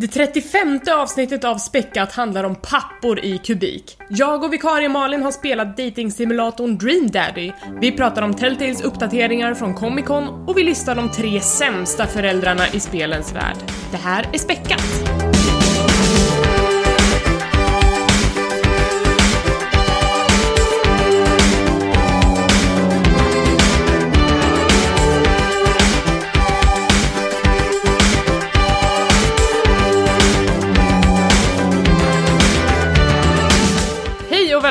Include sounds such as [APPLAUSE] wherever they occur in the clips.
Det 35 avsnittet av Späckat handlar om pappor i kubik. Jag och vikarie Malin har spelat datingsimulatorn Dream Daddy. Vi pratar om Telltales uppdateringar från Comic Con och vi listar de tre sämsta föräldrarna i spelens värld. Det här är Späckat!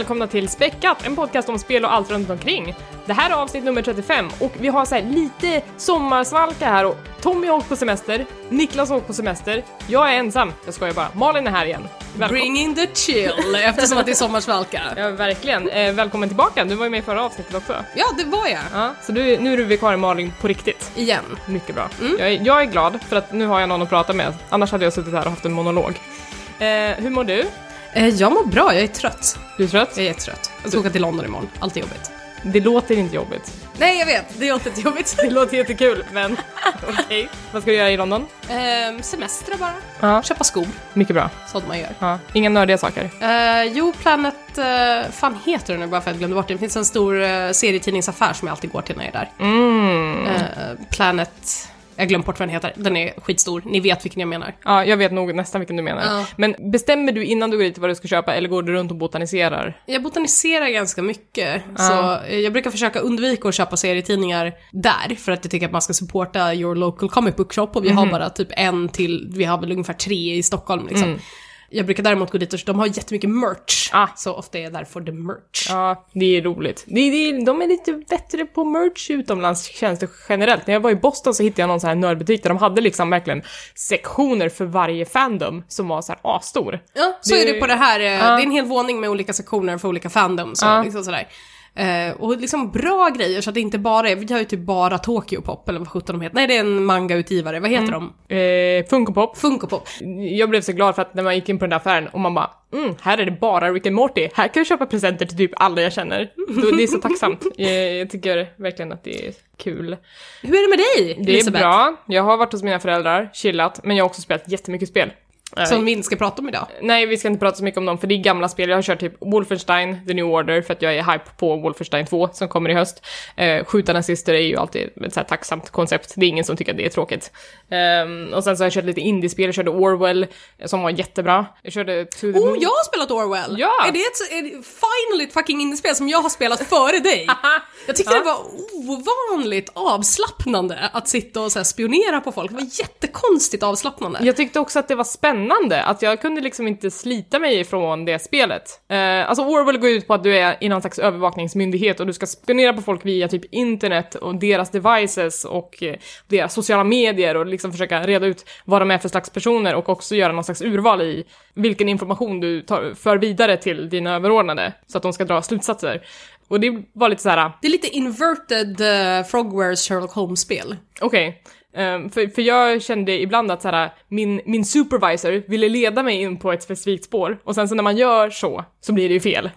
Välkomna till Späckat, en podcast om spel och allt runt omkring. Det här är avsnitt nummer 35 och vi har så här lite sommarsvalka här och Tommy har åkt på semester, Niklas har åkt på semester, jag är ensam, jag skojar bara, Malin är här igen. Välkom- Bring in the chill eftersom att det är sommarsvalka. [LAUGHS] Ja, verkligen. Eh, välkommen tillbaka, du var ju med i förra avsnittet också. Ja, det var jag. Ja, så du, nu är du vikarie Malin på riktigt. Igen. Mycket bra. Jag, är, jag är glad för att nu har jag någon att prata med, annars hade jag suttit här och haft en monolog. Eh, hur mår du? Eh, jag mår bra, jag är trött. Du är trött? Jag är jättetrött. Jag ska åka till London imorgon, allt är jobbigt. Det låter inte jobbigt. Nej, jag vet, det är alltid jobbigt. Det låter jättekul, men [LAUGHS] okej. Vad ska du göra i London? eh, semestra bara. Ja, Köpa skor, mycket bra. sånt man gör. Ja, inga nördiga saker. Eh, jo, Planet... Uh, fan heter den nu bara för att jag glömde bort det. Det finns en stor uh, serietidningsaffär som jag alltid går till när jag är där. Mm. Eh, Planet... Jag glömde bort vad den heter. Den är skitstor. Ni vet vilken jag menar. Ja, jag vet nog nästan vilken du menar. Ja. Men bestämmer du innan du går dit vad du ska köpa eller går du runt och botaniserar? Jag botaniserar ganska mycket, så eh, jag brukar försöka undvika att köpa serietidningar där, för att jag tycker att man ska supporta your local comic book shop, och vi Mhm. har bara typ en till, vi har väl ungefär tre i Stockholm liksom. Jag brukar däremot gå dit och de har jättemycket merch. Ah. så ofta är jag där för the merch. Ja, det är roligt. Det, det, de är lite bättre på merch utomlands känns det generellt. När jag var i Boston så hittade jag någon sån här nördbutik där de hade liksom verkligen sektioner för varje fandom som var så här asstor. Ja, så Det- är det på det här, Ja. det är en hel våning med olika sektioner för olika fandoms Ja. liksom sådär. Eh, och liksom bra grejer så att det inte bara är, vi har ju typ bara Tokyo Pop eller vad sjutton de heter. Nej det är en manga-utgivare, vad heter de? Eh, Funko Pop. Funko Pop. Jag blev så glad för att när man gick in på den där affären och man bara mm, här är det bara Rick and Morty, här kan jag köpa presenter till typ alla jag känner. Det är så tacksamt. Jag, [LAUGHS] jag tycker verkligen att det är kul. Hur är det med dig, Det är Elisabeth? bra, jag har varit hos mina föräldrar, chillat, men jag har också spelat jättemycket spel. Som vi inte ska prata om idag. Nej, vi ska inte prata så mycket om dem, för det är gamla spel. Jag har kört typ Wolfenstein, The New Order, för att jag är hype på Wolfenstein 2 som kommer i höst. Eh, skjuta nazister är ju alltid ett så här tacksamt koncept. Det är ingen som tycker att det är tråkigt. Ehm, och sen så har jag kört lite indiespel, jag körde Orwell, som var jättebra. Jag körde To Oh, Moon. jag har spelat Orwell! Ja. Är det ett är det finally ett fucking indiespel som jag har spelat före dig? [LAUGHS] Jag tyckte det var ovanligt avslappnande att sitta och så spionera på folk. Det var jättekonstigt avslappnande. Jag tyckte också att det var spännande, att jag kunde liksom inte slita mig ifrån det spelet. Eh, alltså Orwell går ut på att du är i någon slags övervakningsmyndighet och du ska spionera på folk via typ internet och deras devices och eh, deras sociala medier och liksom försöka reda ut vad de är för slags personer och också göra någon slags urval i vilken information du tar, för vidare till dina överordnade så att de ska dra slutsatser. Och det var lite så här. Det är lite inverted uh, Frogwares Sherlock Holmes-spel. Okej. Um, för, för jag kände ibland att såhär, min, min supervisor ville leda mig in på ett specifikt spår och sen så när man gör så, så blir det ju fel.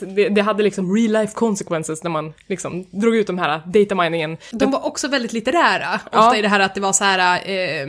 Det, det hade liksom real life consequences när man liksom drog ut de här dataminingen. De var också väldigt litterära. Ofta Ja. i det här att det var så här, eh,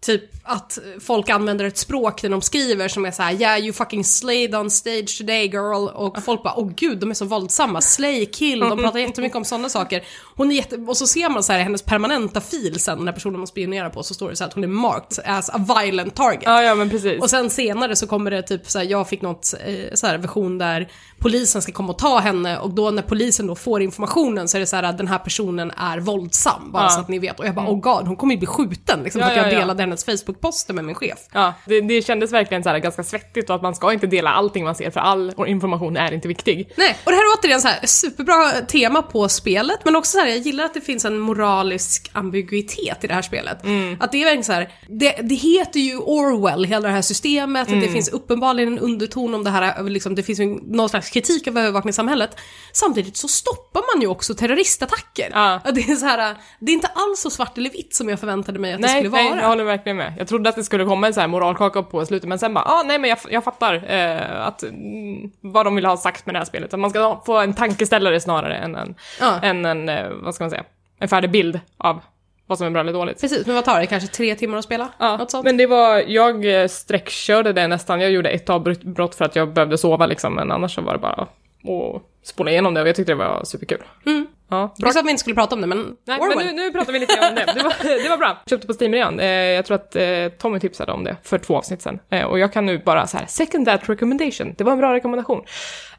typ att folk använder ett språk när de skriver som är så här: yeah you fucking slayed on stage today girl och folk bara åh gud de är så våldsamma, slay, kill, de pratar jättemycket om sådana saker. Hon är jätte, och så ser man så här hennes permanenta fil sen, den här personen man spionerar på, så står det så att hon är marked as a violent target. Ja, ja men precis. Och sen senare så kommer det typ så här, jag fick något eh, så här version där polisen ska komma och ta henne och då när polisen då får informationen så är det så här att den här personen är våldsam, bara Ja. så att ni vet. Och jag bara oh god, hon kommer ju bli skjuten liksom Ja, för att jag ja, delade hennes Facebook-poster med min chef. Ja, det, det kändes verkligen så här ganska svettigt och att man ska inte dela allting man ser för all information är inte viktig. Nej, och det här är återigen så här superbra tema på spelet, men också så här, jag gillar att det finns en moralisk ambiguitet i det här spelet. Mm. Att det är verkligen så här, det, det heter ju Orwell, hela det här systemet, Mm. det finns uppenbarligen en underton om det här, liksom, det finns någon slags kritik av övervakningssamhället. Samtidigt så stoppar man ju också terroristattacker. Ja. Det är så här, det är inte alls så svart eller vitt som jag förväntade mig att det Nej, skulle nej, vara. jag håller verkligen med. Jag trodde att det skulle komma en så här moralkaka på slutet, men sen bara, ah, nej men jag, jag fattar eh, att, mm, vad de vill ha sagt med det här spelet. Att man ska få en tankeställare snarare än en, Ja. än en eh, vad ska man säga, en färdig bild av vad som är bra eller dåligt. Precis, men vad tar det? Kanske tre timmar att spela? Ja, Något sånt? men det var, jag eh, sträckkörde det nästan, jag gjorde ett avbrott för att jag behövde sova liksom, men annars så var det bara att spola igenom det och jag tyckte det var superkul. Mm. Ja, Vi sa att vi inte skulle prata om det, men Nej, Orwell. men nu, nu pratar vi lite om det. Det var, [LAUGHS] det var bra. Köpte på Steam igen. Eh, jag tror att eh, Tommy tipsade om det för två avsnitt sen. Eh, och jag kan nu bara så här, second that recommendation. Det var en bra rekommendation.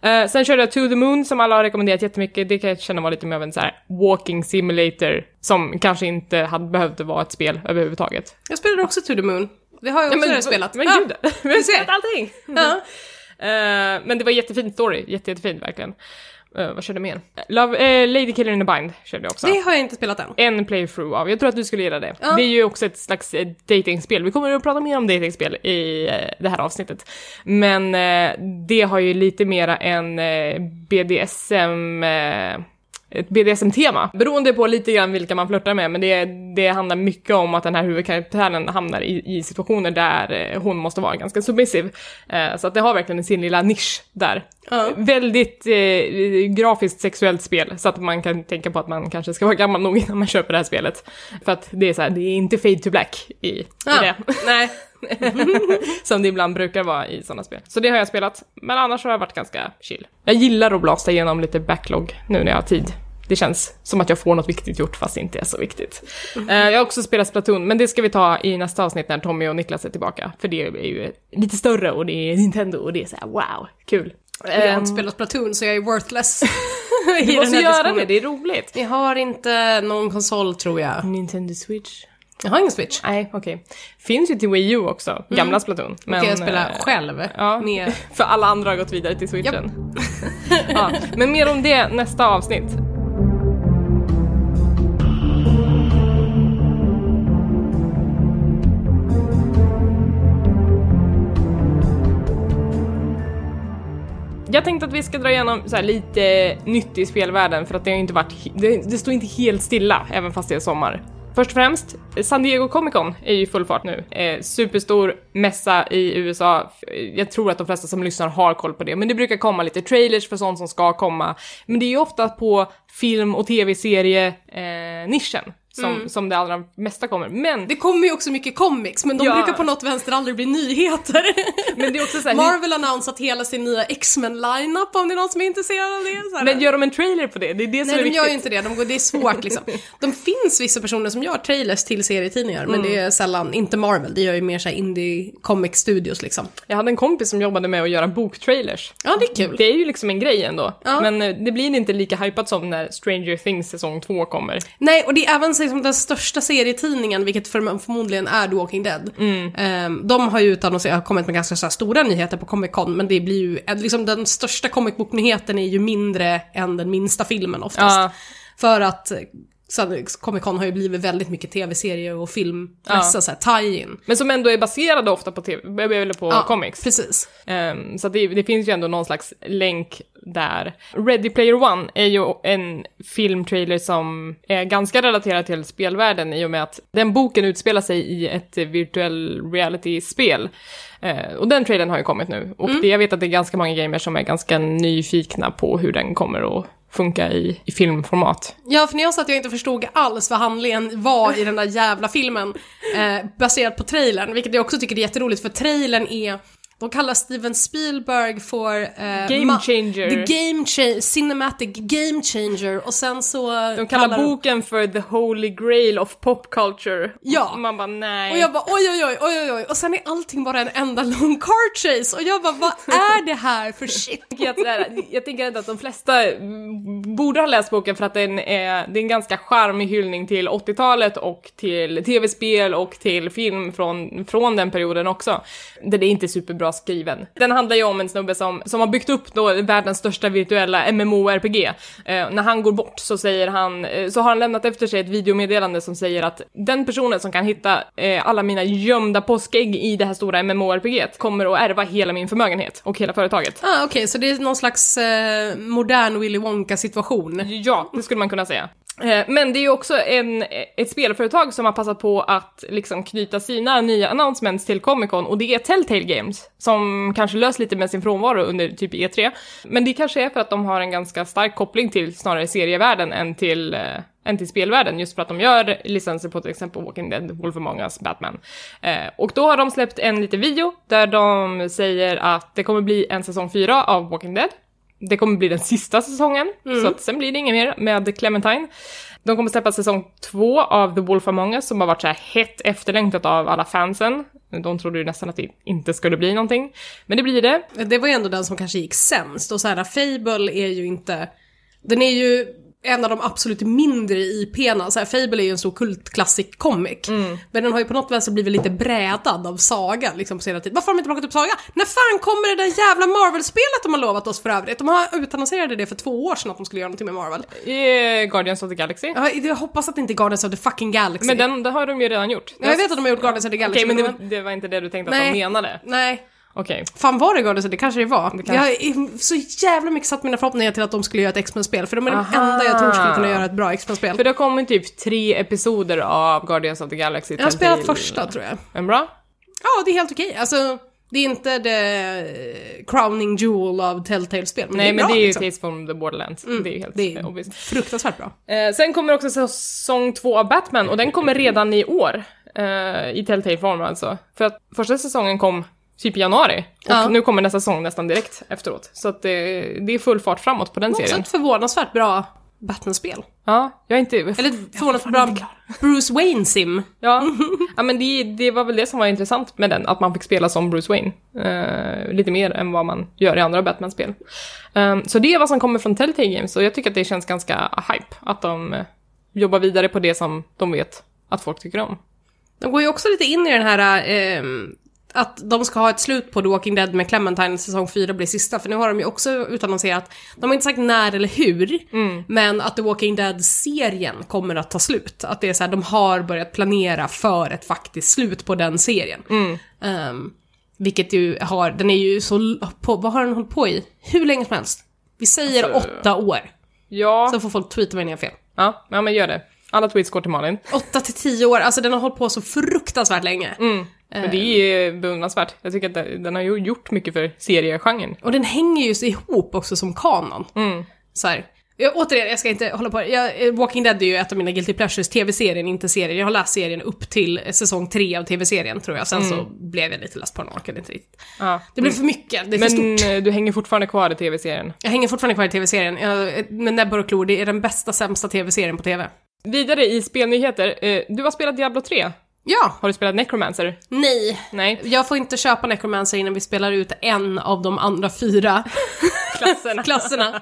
Eh, sen körde jag To the Moon som alla har rekommenderat jättemycket. Det kan jag känna var lite mer av en så här walking simulator som kanske inte hade behövt vara ett spel överhuvudtaget. Jag spelade också To the Moon. Det har jag också redan spelat. Men Ja. gud, vi har spelat allting! Ja. [LAUGHS] Eh, men det var jättefin story, jätte, jättefint verkligen. Eh, vad körde mer? Love, eh, Lady Killer in a Bind körde jag också. Det har jag inte spelat än. en playthrough av. Jag tror att du skulle gilla det. Ja. Det är ju också ett slags eh, datingspel. Vi kommer att prata mer om datingspel i det här avsnittet. Men det har ju lite mera en BDSM... Ett BDSM-tema. Beroende på lite grann vilka man flörtar med, men det, det handlar mycket om att den här huvudkaraktären hamnar i, i situationer där eh, hon måste vara ganska submissiv. Eh, så att det har verkligen sin lilla nisch där. Ja. Väldigt eh, grafiskt sexuellt spel, så att man kan tänka på att man kanske ska vara gammal nog [LAUGHS] innan man köper det här spelet. För att det är så här, det är inte fade to black i, i Ja. det. Nej. [LAUGHS] Som det ibland brukar vara i sådana spel. Så det har jag spelat, men annars har jag varit ganska chill. Jag gillar att blasta igenom lite backlog nu när jag har tid. Det känns som att jag får något viktigt gjort fast det inte är så viktigt. Eh, jag har också spelat Splatoon, men det ska vi ta i nästa avsnitt när Tommy och Niklas är tillbaka. För det är ju lite större och det är Nintendo och det är så här: wow, kul. Jag har Ehm, inte spelat Splatoon så jag är worthless [LAUGHS] du måste göra det, det är roligt. Jag har inte någon konsol tror jag. Nintendo Switch? Jag har ingen Switch. Nej, okej. Finns ju till Wii U också, gamla Splatoon. Men, kan jag spela eh, själv ja. med... [LAUGHS] För alla andra har gått vidare till switchen. ja, [LAUGHS] men mer om det nästa avsnitt. Jag tänkte att vi ska dra igenom så här lite nytt i spelvärlden för att det har inte varit, det, det står inte helt stilla även fast det är sommar. Först och främst, San Diego Comic Con är ju i full fart nu. Eh, superstor mässa i USA. Jag tror att de flesta som lyssnar har koll på det, men det brukar komma lite trailers för sånt som ska komma. Men det är ju ofta på film och tv-serie-nischen eh, som, som det allra mesta kommer. Men, Det kommer ju också mycket comics, men de Ja. brukar på något vänster aldrig bli nyheter. [LAUGHS] men det är också så här, Marvel har annonsat hela sin nya X-Men-lineup om det är någon som är intresserad av det. Så här. men gör de en trailer på det? Det är det som Nej, är de viktigt. gör ju inte det. De går, det är svårt liksom. [LAUGHS] De finns vissa personer som gör trailers till serietidningar, men Mm. det är sällan, inte Marvel, det gör ju mer såhär indie comic studios liksom. Jag hade en kompis som jobbade med att göra boktrailers. Ja, det är kul. Det är ju liksom en grej ändå. Ja. Men eh, det blir inte lika hypat som när Stranger Things säsong 2 kommer. Nej, och det är även liksom den största serietidningen, vilket för, förmodligen är The Walking Dead. Mm. Ehm, de har ju utannonserat, kommit med ganska stora nyheter på Comic Con, men det blir ju, eh, liksom den största comic book-nyheten är ju mindre än den minsta filmen oftast. Ja. För att så, Comic Con har ju blivit väldigt mycket tv-serier och filmmässa, Ja. så här, tie-in. Men som ändå är baserade ofta på TV, eller på Ja, comics. Precis. Ehm, så det, det finns ju ändå någon slags länk där. Ready Player One är ju en filmtrailer som är ganska relaterad till spelvärlden i och med att den boken utspelar sig i ett virtual reality-spel. Eh, och den trailern har ju kommit nu. Och det, jag vet att det är ganska många gamers som är ganska nyfikna på hur den kommer att funka i, i filmformat. Ja, för när jag sa att jag inte förstod alls vad handlingen var i den där jävla filmen, eh, baserat på trailern, vilket jag också tycker är jätteroligt, för trailern är de kallar Steven Spielberg för... Eh, Game changer. The game changer, cinematic game changer och sen så... De kallar boken för the holy grail of pop culture. Ja. Och man bara nej. Och jag bara oj oj oj oj oj och sen är allting bara en enda lång car chase och jag bara vad är det här för shit? [LAUGHS] jag tänker ändå att de flesta mm, borde ha läst boken för att den är, det är en ganska charmig hyllning till 80-talet och till tv-spel och till film från, från den perioden också. Den är inte superbra skriven. Den handlar ju om en snubbe som, som har byggt upp då världens största virtuella MMORPG. Eh, när han går bort så säger han, eh, så har han lämnat efter sig ett videomeddelande som säger att den personen som kan hitta eh, alla mina gömda påskägg i det här stora MMORPG kommer att ärva hela min förmögenhet och hela företaget. Ah, Okej, så det är någon slags eh, modern Willy Wonka situation. Ja, det skulle man kunna säga. Eh, men det är ju också en, ett spelföretag som har passat på att liksom knyta sina nya announcements till Comic Con och det är Telltale Games som kanske löst lite med sin frånvaro under typ E3. Men det kanske är för att de har en ganska stark koppling till snarare serievärlden än till, eh, än till spelvärlden just för att de gör licenser på till exempel Walking Dead, Wolf Among Us, Batman. Eh, och då har de släppt en liten video där de säger att det kommer bli en säsong 4 av Walking Dead det kommer bli den sista säsongen, så att sen blir det inget mer med Clementine. De kommer släppa säsong två av The Wolf Among Us som har varit så här hett efterlängtat av alla fansen. De trodde ju nästan att det inte skulle bli någonting. Men det blir det. Det var ju ändå den som kanske gick sämst. Och så här, Fable är ju inte... Den är ju en av de absolut mindre IP'na. Så här, Fable är ju en stor kultklassik comic. Men den har ju på något vänster blivit lite brädad av Saga liksom på senare tid. Varför har de inte plockat upp Saga? När fan kommer det där jävla Marvel-spelet de har lovat oss för övrigt? De har utannonserade det för två år sedan att de skulle göra någonting med Marvel. I Guardians of the Galaxy. Ja, Jag hoppas att det inte är Guardians of the fucking Galaxy. Men den, det har de ju redan gjort. Ja, jag vet att de har gjort Guardians of the Galaxy. Okej, men det, det var inte det du tänkte att Nej. de menade? Nej. Okej. Fan var det Guardians? Det kanske det var. kanske- Jag har så jävla mycket satt mina förhoppningar till att de skulle göra ett X-Men-spel. För de är de enda jag tror skulle kunna göra ett bra X-Men-spel. För det har kommit typ tre episoder av Guardians of the Galaxy. Jag har spelat Telltale. första tror jag. En bra? Ja, det är helt okej. Alltså, det är inte the crowning jewel av Telltale-spel. Men Nej, det är men bra, det är ju liksom. Tales from the Borderlands. Det är ju helt Det är fruktansvärt bra. Eh, sen kommer också säsong två av Batman och den kommer redan i år. Eh, I Telltale-form alltså. För att första säsongen kom typ i januari. Och Ja. nu kommer nästa säsong nästan direkt efteråt. Så att det, det är full fart framåt på den Också serien. ett förvånansvärt bra Batman-spel. Ja, jag är inte... Eller ett förvånansvärt bra Bruce Wayne-sim. Ja, [LAUGHS] ja men det, det var väl det som var intressant med den, att man fick spela som Bruce Wayne. Eh, lite mer än vad man gör i andra Batman-spel. Um, så det är vad som kommer från Telltale Games och jag tycker att det känns ganska hype att de eh, jobbar vidare på det som de vet att folk tycker om. De går ju också lite in i den här ehm, att de ska ha ett slut på The Walking Dead med Clementine säsong 4 blir sista, för nu har de ju också utannonserat, de har inte sagt när eller hur, men att The Walking Dead-serien kommer att ta slut. Att det är så här, de har börjat planera för ett faktiskt slut på den serien. Ehm, vilket ju har, den är ju så, på, vad har den hållit på i? Hur länge som helst? Vi säger Alltså- åtta år, Ja, så får folk tweeta mig när jag har fel. ja, ja men gör det. Alla tweets går till Malin. Åtta till tio år, alltså den har hållit på så fruktansvärt länge. Men det är beundransvärt. Jag tycker att den har ju gjort mycket för seriegenren. Och den hänger ju ihop också som kanon. Så här. Jag, återigen, jag ska inte hålla på. Jag, eh, Walking Dead är ju ett av mina guilty pleasures, tv-serien, inte serien. Jag har läst serien upp till eh, säsong tre av tv-serien tror jag. Sen så blev jag lite less på den, orkade inte riktigt. Ja. Det blev för mycket, det är för Men stort. eh, du hänger fortfarande kvar i tv-serien. Jag hänger fortfarande kvar i tv-serien. Eh, med näbbar och klor, det är den bästa, sämsta tv-serien på tv. Vidare i spelnyheter. Eh, du har spelat Diablo 3. Ja, Har du spelat Necromancer? nej. Nej. Jag får inte köpa Necromancer innan vi spelar ut en av de andra fyra [LAUGHS] Klasserna. [LAUGHS] klasserna.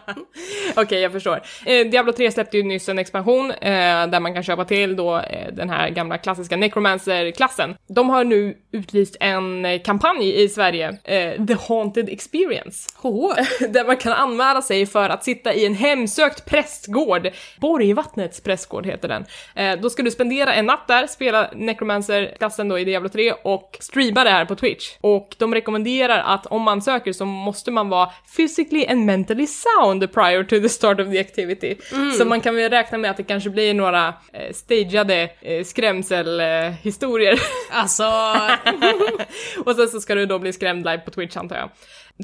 Okej, jag förstår. Eh, Diablo 3 släppte ju nyss en expansion eh, där man kan köpa till då eh, den här gamla klassiska Necromancer-klassen. De har nu utlyst en eh, kampanj i Sverige, eh, The Haunted Experience, H. [LAUGHS] där man kan anmäla sig för att sitta i en hemsökt prästgård. Borgvattnets prästgård heter den. Eh, då ska du spendera en natt där, spela Necromancer-klassen då i Diablo 3 och streama det här på Twitch. Och de rekommenderar att om man söker så måste man vara physically and mentally sound prior to the start of the activity. Så man kan väl räkna med att det kanske blir några eh, stageade eh, skrämselhistorier. [LAUGHS] Alltså, [LAUGHS] och sen så ska du då bli skrämd live på Twitch antar jag.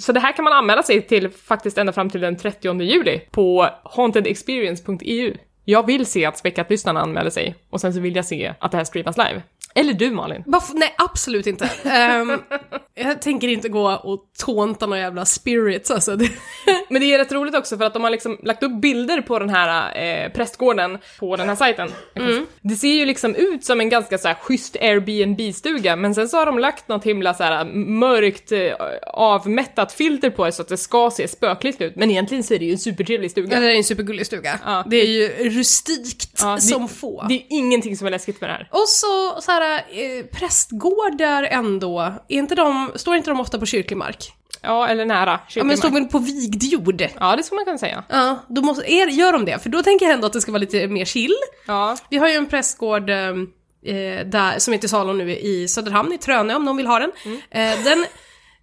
Så det här kan man anmäla sig till faktiskt ända fram till den 30 juli på hauntedexperience.eu. Jag vill se att späckat-lyssnarna anmäler sig och sen så vill jag se att det här streamas live. Eller du Malin. Varför? Nej, absolut inte. Ehm, jag tänker inte gå och tånta några jävla spirits alltså. [LAUGHS] Men det är rätt roligt också för att de har liksom lagt upp bilder på den här eh, prästgården på den här sajten. Det ser ju liksom ut som en ganska så här schysst Airbnb-stuga men sen så har de lagt något himla så här mörkt eh, avmättat filter på det så att det ska se spökligt ut. Men egentligen så är det ju en supertrevlig stuga. det är en supergullig stuga. Ja. Det är ju rustikt Ja, det- som få. Det är ingenting som är läskigt med det här. Och så, så här, eh, prästgårdar ändå, är inte de, står inte de ofta på kyrklig mark? Ja, eller nära. Ja kyrklig men står mark. väl på vigd jord? Ja, det skulle man kunna säga. Ja, då måste, är, gör de det? För då tänker jag ändå att det ska vara lite mer chill. Ja. Vi har ju en prästgård eh, eh, där, som heter Salon nu i Söderhamn, i Trönö om någon vill ha den. Mm. Eh, den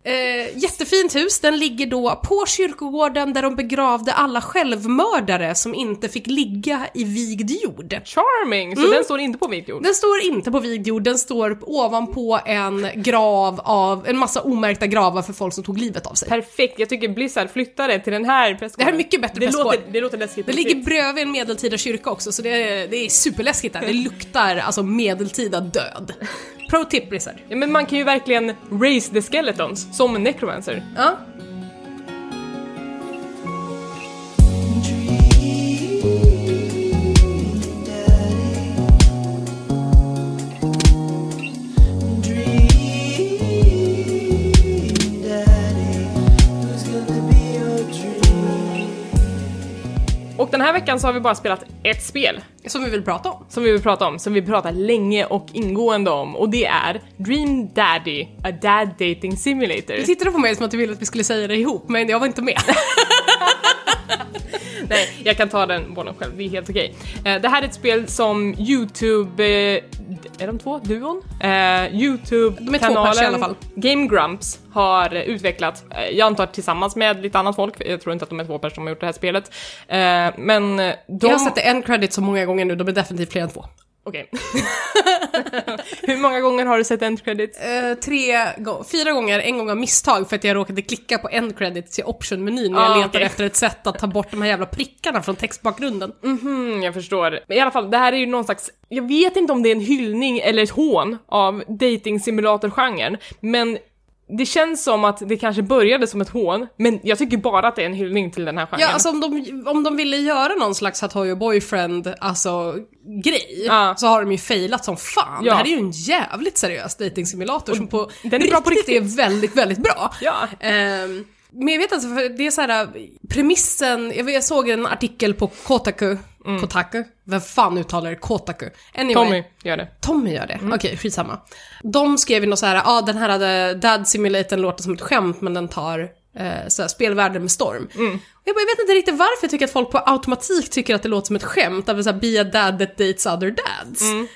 Eh, jättefint hus, den ligger då på kyrkogården där de begravde alla självmördare som inte fick ligga i vigd jord. Charming! Så den står inte på vigd jord? Den står inte på vigd jord, den står ovanpå en grav av, en massa omärkta gravar för folk som tog livet av sig. Perfekt, jag tycker Blizzard flyttade till den här pressgården. Det här är mycket bättre det pressgård. låter, det låter läskigt. Det ligger bredvid en medeltida kyrka också så det är, det är superläskigt där. Det luktar alltså medeltida död. [LAUGHS] Pro tip Blizzard. Ja, men man kan ju verkligen raise the skeletons, som en necromancer. Ja. Och den här veckan så har vi bara spelat ett spel Som vi vill prata om. som vi vill prata om, som vi pratar länge och ingående om och det är Dream Daddy, a dad dating simulator. Du tittade på mig som att du ville att vi skulle säga det ihop, men jag var inte med. [LAUGHS] Nej, jag kan ta den bollen själv, det är helt okej. Eh, det här är ett spel som Youtube, eh, är de två? Duon? Eh, Youtube-kanalen pers i alla fall. Game Grumps har utvecklat, jag antar tillsammans med lite annat folk, jag tror inte att de är två personer som har gjort det här spelet. Men de... Jag har sett en credit så många gånger nu, de är definitivt fler än två. Okej. [LAUGHS] Hur många gånger har du sett end credit? Eh, tre, fyra gånger, en gång av misstag för att jag råkade klicka på end credits i option-menyn när jag Ah, letade okej. efter ett sätt att ta bort de här jävla prickarna från textbakgrunden. Mm, jag förstår. Men i alla fall, det här är ju någon slags, jag vet inte om det är en hyllning eller ett hån av dating simulator-genren, men det känns som att det kanske började som ett hån, men jag tycker bara att det är en hyllning till den här genren. Ja, alltså om de, om de ville göra någon slags Hatoyo boyfriend, alltså grej, Ja. så har de ju failat som fan. Ja. Det här är ju en jävligt seriös dating-simulator som på den är bra på riktigt är väldigt, väldigt bra. Ja. Ehm, men jag vet alltså, för det är så här premissen, jag, vet- jag såg en artikel på Kotaku, Kotaku? Vem fan uttalar det? Kotaku? Anyway. Tommy gör det. Tommy gör det? Mm. Okej, skitsamma. De skrev ju något så här, ja ah, den här hade Dad Simulatorn låter som ett skämt men den tar eh, så här, spelvärlden med storm. Mm. Jag, bara, jag vet inte riktigt varför jag tycker att folk på automatik tycker att det låter som ett skämt, av så här, be a dad that dates other dads. Mm.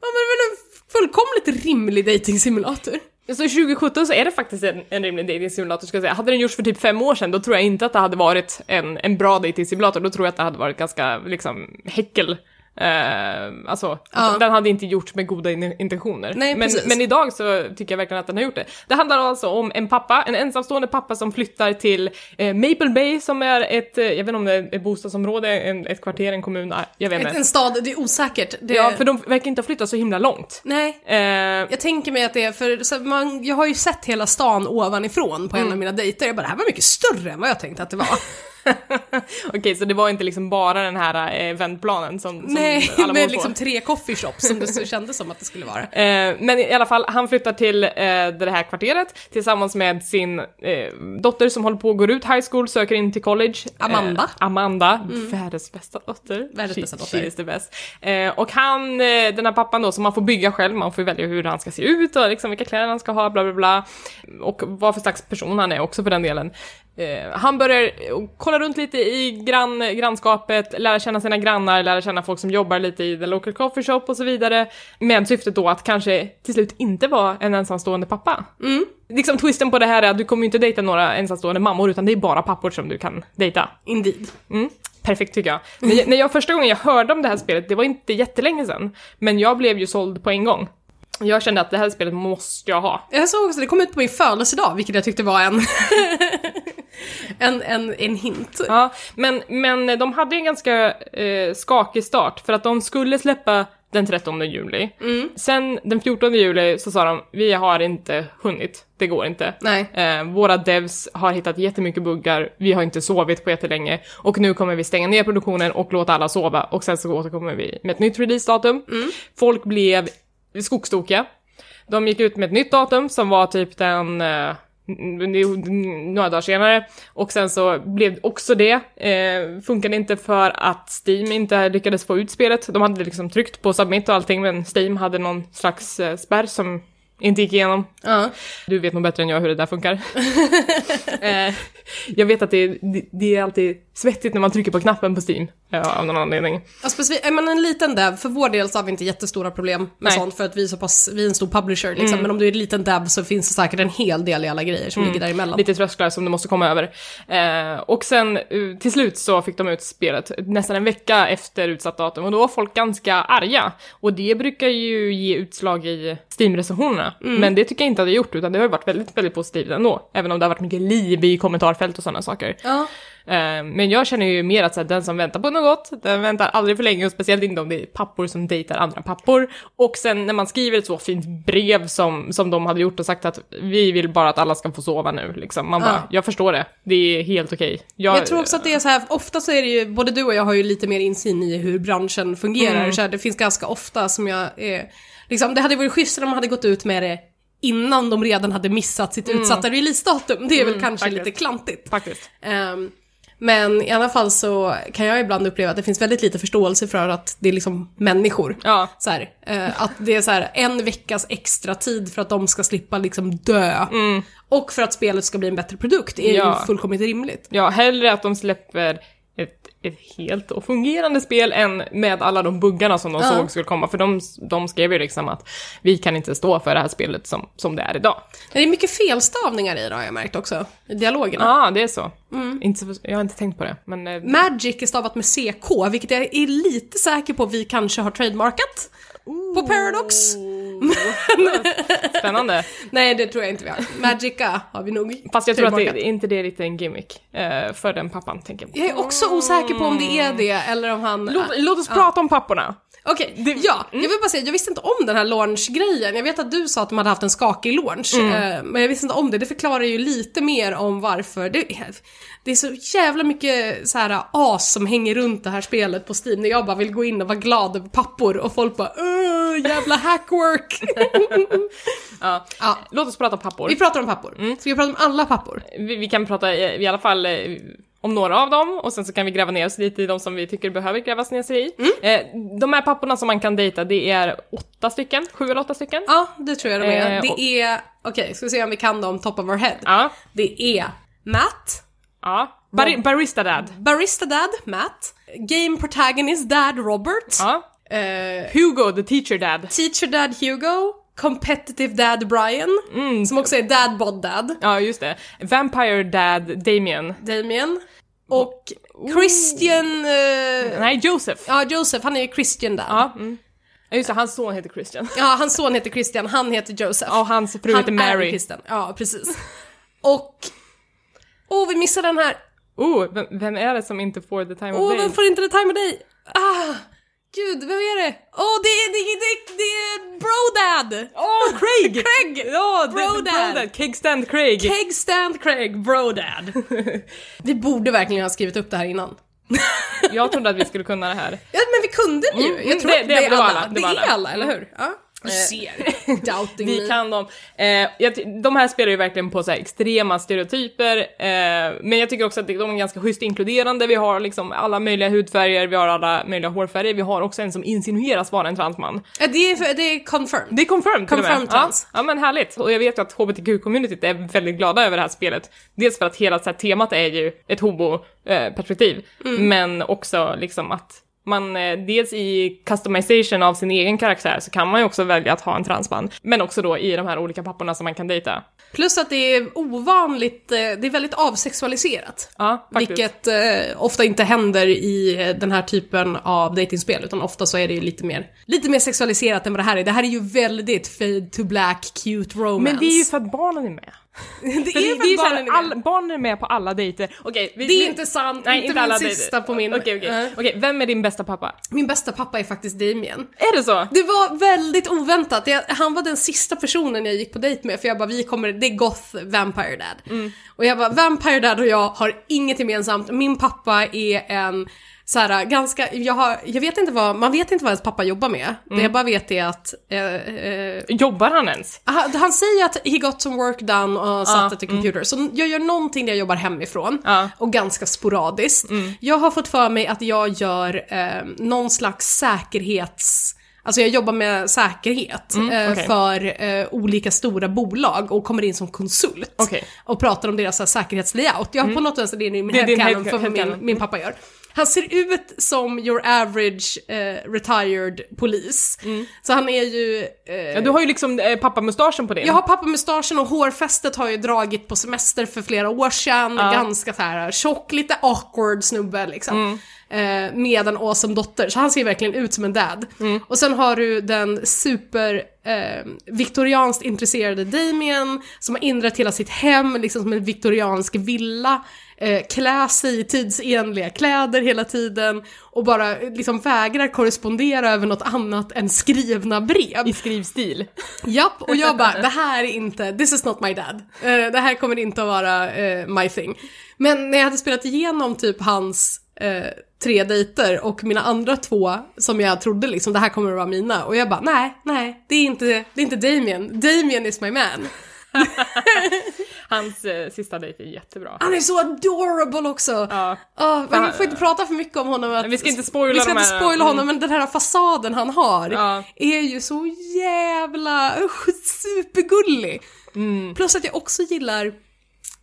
Ja, men det är väl en fullkomligt rimlig dating simulator. Så 2017 så är det faktiskt en, en rimlig dating simulator ska jag säga. Hade den gjorts för typ fem år sedan, då tror jag inte att det hade varit en, en bra dating simulator. Då tror jag att det hade varit ganska, liksom, häckel. Eh, alltså, Ja. den hade inte gjorts med goda in- intentioner. Nej, men, men idag så tycker jag verkligen att den har gjort det. Det handlar alltså om en pappa, en ensamstående pappa som flyttar till eh, Maple Bay som är ett, eh, jag vet inte om det är ett bostadsområde, en, ett kvarter, en kommun, jag vet inte. en stad, det är osäkert. Det, Ja, för de verkar inte ha flyttat så himla långt. Nej, Eh, jag tänker mig att det är för så man, jag har ju sett hela stan ovanifrån på en Mm. av mina dejter. Jag bara, det här var mycket större än vad jag tänkte att det var. [LAUGHS] [LAUGHS] Okej, så det var inte liksom bara den här eh, vändplanen som, som Nej, alla på. liksom tre coffeeshops som det kändes som att det skulle vara. [LAUGHS] Eh, men i alla fall, han flyttar till eh, det här kvarteret tillsammans med sin eh, dotter som håller på att gå ut high school, söker in till college. Amanda. Amanda, världens bästa dotter. Världens bästa dotter. She is the best. Och han, den här pappan då, som man får bygga själv, man får välja hur han ska se ut och liksom vilka kläder han ska ha, bla bla bla. Och vad för slags person han är också för den delen. Eh, han börjar kolla runt lite i grann, grannskapet, lära känna sina grannar, lära känna folk som jobbar lite i the local coffee shop och så vidare. Med syftet då att kanske till slut inte vara en ensamstående pappa. Mm. Liksom twisten på det här är att du kommer ju inte dejta några ensamstående mammor utan det är bara pappor som du kan dejta. Indeed. Mm, perfekt tycker jag. När, jag. när jag första gången jag hörde om det här spelet, det var inte jättelänge sedan, men jag blev ju såld på en gång. Jag kände att det här spelet måste jag ha. Jag såg också, det kom ut på min födelsedag, vilket jag tyckte var en... [LAUGHS] en, en, en hint. Ja, men, men de hade en ganska eh, skakig start för att de skulle släppa den 13 juli. Sen den 14 juli så sa de, vi har inte hunnit, det går inte. Eh, våra devs har hittat jättemycket buggar, vi har inte sovit på jättelänge och nu kommer vi stänga ner produktionen och låta alla sova och sen så återkommer vi med ett nytt releasedatum. Folk blev skogstokiga. De gick ut med ett nytt datum som var typ den eh, några dagar senare och sen så blev också det, eh, funkade inte för att Steam inte lyckades få ut spelet. De hade liksom tryckt på submit och allting men Steam hade någon slags eh, spärr som inte gick igenom. Ja. Du vet nog bättre än jag hur det där funkar. [LAUGHS] eh, jag vet att det, det, det är alltid svettigt när man trycker på knappen på Steam. Eh, av någon anledning. Ja, specifikt, är man en liten dev, för vår del så har vi inte jättestora problem med Nej. sånt för att vi är så pass, vi är en stor publisher liksom. Men om du är en liten dev så finns det säkert en hel del i alla grejer som ligger däremellan. Lite trösklar som du måste komma över. Eh, och sen eh, till slut så fick de ut spelet nästan en vecka efter utsatt datum och då var folk ganska arga. Och det brukar ju ge utslag i Steam-recensionerna. Men det tycker jag inte att det gjort utan det har ju varit väldigt, väldigt positivt ändå. Även om det har varit mycket liv i kommentarfält och sådana saker. Ja. Eh, Men jag känner ju mer att så här, den som väntar på något den väntar aldrig för länge och speciellt inte om det är pappor som dejtar andra pappor. Och sen när man skriver ett så fint brev som, som de hade gjort och sagt att vi vill bara att alla ska få sova nu, liksom. Man bara, Ja. jag förstår det, det är helt okej. Men jag tror också att det är så här, ofta så är det ju, både du och jag har ju lite mer insyn i hur branschen fungerar. Mm. Så här, det finns ganska ofta som jag är, liksom, det hade varit schysst om de hade gått ut med det innan de redan hade missat sitt utsatta releasedatum. Det är väl kanske Mm. faktiskt. lite klantigt. Faktiskt. Ehm, men i alla fall så kan jag ibland uppleva att det finns väldigt lite förståelse för att det är liksom människor. Ja. Så här, eh, att det är så här en veckas extra tid för att de ska slippa liksom dö. Och för att spelet ska bli en bättre produkt är Mm. Ja. ju fullkomligt rimligt. Ja, hellre att de släpper ett, ett helt och fungerande spel än med alla de buggarna som de Ja. såg skulle komma. För de, de skrev ju liksom att vi kan inte stå för det här spelet som, som det är idag. Det är mycket felstavningar i det har jag märkt också, i dialogerna. Ja, ah, det är så. Mm. Inte. Jag har inte tänkt på det, men... eh, Magic är stavat med CK, vilket jag är lite säker på vi kanske har trademarkat. På Paradox. Spännande. Nej, det tror jag inte vi har. Magica har vi nog Fast jag tror att det, inte det är lite en gimmick eh, för den pappan, tänker jag. Jag är också osäker på om det är det, eller om han... Låt, låt oss prata om papporna. Okej, ja. Jag vill bara säga, jag visste inte om den här launch-grejen. Jag vet att du sa att de hade haft en skakig launch, eh, men jag visste inte om det. Det förklarar ju lite mer om varför. Det, det är så jävla mycket så här as som hänger runt det här spelet på Steam när jag bara vill gå in och vara glad över pappor och folk bara Åh, jävla hackwork. [LAUGHS] Ja. ja, Låt oss prata om pappor. vi pratar om pappor. Ska vi prata om alla pappor? Vi, vi kan prata i, i alla fall eh, om några av dem och sen så kan vi gräva ner oss lite i de som vi tycker behöver grävas ner sig i. Eh, de här papporna som man kan dejta, det är åtta stycken, sju eller åtta stycken. Ja, det tror jag de är. Eh, och- det är, okej, ska vi se om vi kan dem top of our head. Ja, Det är Matt, ja. Bar- barista Dad. Barista Dad, Matt. Game Protagonist Dad, Robert. Ja. Eh, Hugo, the teacher dad. teacher Dad, Hugo. Competitive Dad, Brian. Mm. Som också är Dad Bod Dad, Ja, just det. Vampire Dad, Damien. Damien. Och Christian... eh, Nej, Joseph. ja, Joseph, han är ju Christian Dad. Ja, mm. just det. Hans son heter Christian. Ja, hans son heter Christian, han heter Joseph. Och hans fru han heter är Mary. Christian. Ja, precis. [LAUGHS] Och... Åh, vi missade den här. Oh, vem, vem är det som inte får the time of Åh, day? vem får inte det time of day? Ah! Gud, vem är det? Åh, det är, det är, det är, det är Brodad! Åh, Craig! [LAUGHS] Craig! Ja, det- Brodad. Brodad. Keg Stand Craig. Keg Stand Craig, Brodad. [LAUGHS] Vi borde verkligen ha skrivit upp det här innan. Jag trodde att vi skulle kunna det här. Ja, men vi kunde det ju. Mm, Jag tror det- att det- det, är det var alla. alla, det Det är alla, eller hur? Ja. Du ser. [LAUGHS] Doubting Vi kan dem. Eh, de här spelar ju verkligen på så extrema stereotyper, eh, men jag tycker också att de är ganska schysst inkluderande. Vi har liksom alla möjliga hudfärger, vi har alla möjliga hårfärger, vi har också en som insinueras vara en transman. Ja, det, är, det är confirmed. Det är confirmed. Confirmed trans. Ja, ja, men härligt. Och jag vet ju att hbtq-communityt är väldigt glada över det här spelet. Dels för att hela så här, temat är ju ett homo-perspektiv, Mm. men också liksom att man, eh, dels i customization av sin egen karaktär så kan man ju också välja att ha en transman, men också då i de här olika papporna som man kan dejta. Plus att det är ovanligt, eh, det är väldigt avsexualiserat. Ja. Vilket eh, ofta inte händer i den här typen av datingspel utan ofta så är det ju lite mer, lite mer sexualiserat än vad det här är. Det här är ju väldigt fade to black, cute romance. Men det är ju för att barnen är med. [LAUGHS] det är det, för det är här, barnen är all, barnen är med på alla dejter. Okej, vi, Det är inte sant, Nej, inte, inte min alla sista dejter. på min... Okej, okej. Eh, Okej, vem är din bästa pappa? Min bästa pappa är faktiskt Damien. Är det så? Det var väldigt oväntat. Jag, han var den sista personen jag gick på dejt med för jag bara, vi kommer, det är Goth Vampire Dad. Mm. Och jag bara, Vampire Dad och jag har inget gemensamt. Min pappa är en så här, ganska, jag, har, jag vet inte vad, man vet inte vad ens pappa jobbar med. Det Mm. jag bara vet är att eh, eh, Jobbar han ens? han, han säger att he got some work done och satt Ja, at the computer. Så jag gör någonting där jag jobbar hemifrån. Ja. Och ganska sporadiskt. Jag har fått för mig att jag gör eh, någon slags säkerhets... Alltså jag jobbar med säkerhet eh, okej. för eh, olika stora bolag och kommer in som konsult. Okej. Och pratar om deras här, säkerhetslayout. Jag har på något vänster det är min Det headcanon head- för vad min, min pappa gör. Han ser ut som your average eh, retired polis. Så han är ju... Eh, Ja, du har ju liksom eh, pappamustaschen på din. jag har pappamustaschen och hårfästet har jag dragit på semester för flera år sedan. Ganska så här tjock, lite awkward snubbe liksom. Eh, med en awesome dotter, så han ser verkligen ut som en dad. Och sen har du den super eh, viktorianskt intresserade Damien som har inrett hela sitt hem liksom som en viktoriansk villa. Eh, klä sig i tidsenliga kläder hela tiden och bara eh, liksom vägrar korrespondera över något annat än skrivna brev. I skrivstil. Japp, och jag bara, [LAUGHS] det här är inte, this is not my dad. Eh, det här kommer inte att vara eh, my thing. Men när jag hade spelat igenom typ hans eh, tre dejter och mina andra två som jag trodde liksom, det här kommer att vara mina. Och jag bara, nej, nej, det är inte, det är inte Damien. Damien is my man. [LAUGHS] Hans eh, sista dejt är jättebra. Han är så adorable också! Ja. Ja, men vi får inte prata för mycket om honom. Att, Vi ska inte spoila Vi ska inte spoila honom, mm. men den här fasaden han har Ja. är ju så jävla supergullig. Mm. Plus att jag också gillar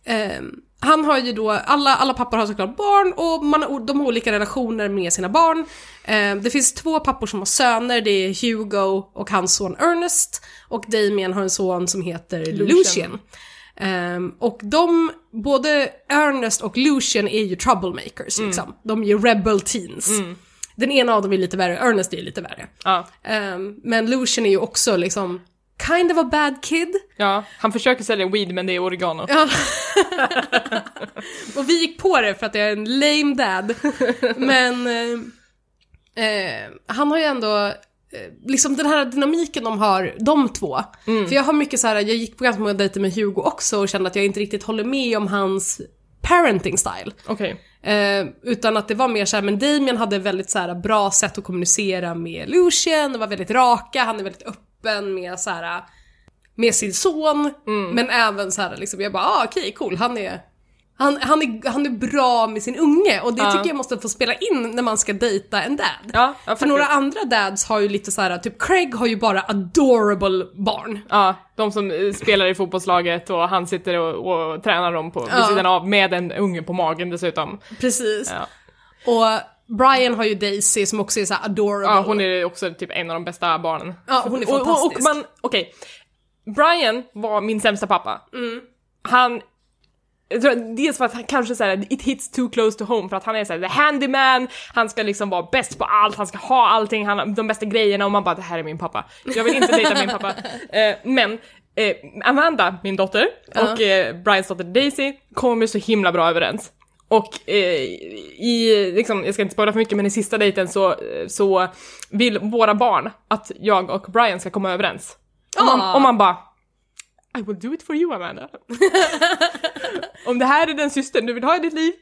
ehm, han har ju då, alla, alla pappor har såklart barn och man har, de har olika relationer med sina barn. Ehm, det finns två pappor som har söner, det är Hugo och hans son Ernest. Och Damien har en son som heter Lucian. Lucian. Ehm, och de, både Ernest och Lucian är ju troublemakers liksom. De är ju rebel teens. Den ena av dem är lite värre, Ernest är lite värre. Ja. Ehm, men Lucian är ju också liksom kind of a bad kid. ja, han försöker sälja weed men det är oregano. Ja. [LAUGHS] och vi gick på det för att jag är en lame dad. [LAUGHS] Men eh, eh, han har ju ändå, eh, liksom den här dynamiken de har, de två. För jag har mycket så här, jag gick på ganska många dejter med Hugo också och kände att jag inte riktigt håller med om hans parenting style. Okej. Eh, utan att det var mer såhär, men Damien hade väldigt så här bra sätt att kommunicera med Lucian, och var väldigt raka, han är väldigt öppen med så här med sin son, men även så här liksom, jag bara ah, okej cool, han är han, han, är, han är bra med sin unge och det Ja. tycker jag måste få spela in när man ska dejta en dad. Ja, ja, För några andra dads har ju lite så här, typ Craig har ju bara adorable barn. Ja, de som eh, spelar i fotbollslaget och han sitter och, och tränar dem på vid sidan av med en unge på magen dessutom. Precis. Och Brian har ju Daisy som också är så adorable. Ja, hon är också typ en av de bästa barnen. Ja, hon är Och- och, och fantastisk. man, okej. Brian var min sämsta pappa. Mm. Han, jag tror dels för att han kanske såhär, it hits too close to home för att han är såhär the handyman, han ska liksom vara bäst på allt, han ska ha allting, han har de bästa grejerna och man bara det här är min pappa. Jag vill inte dejta min pappa. [LAUGHS] Eh, men eh, Amanda, min dotter, och eh, Brians dotter Daisy kommer så himla bra överens. Och eh, i, liksom, jag ska inte spoila för mycket, men i sista dejten så, så vill våra barn att jag och Brian ska komma överens. Och man, Ah. och man bara I will do it for you Amanda. [LAUGHS] Om det här är den systern du vill ha i ditt liv,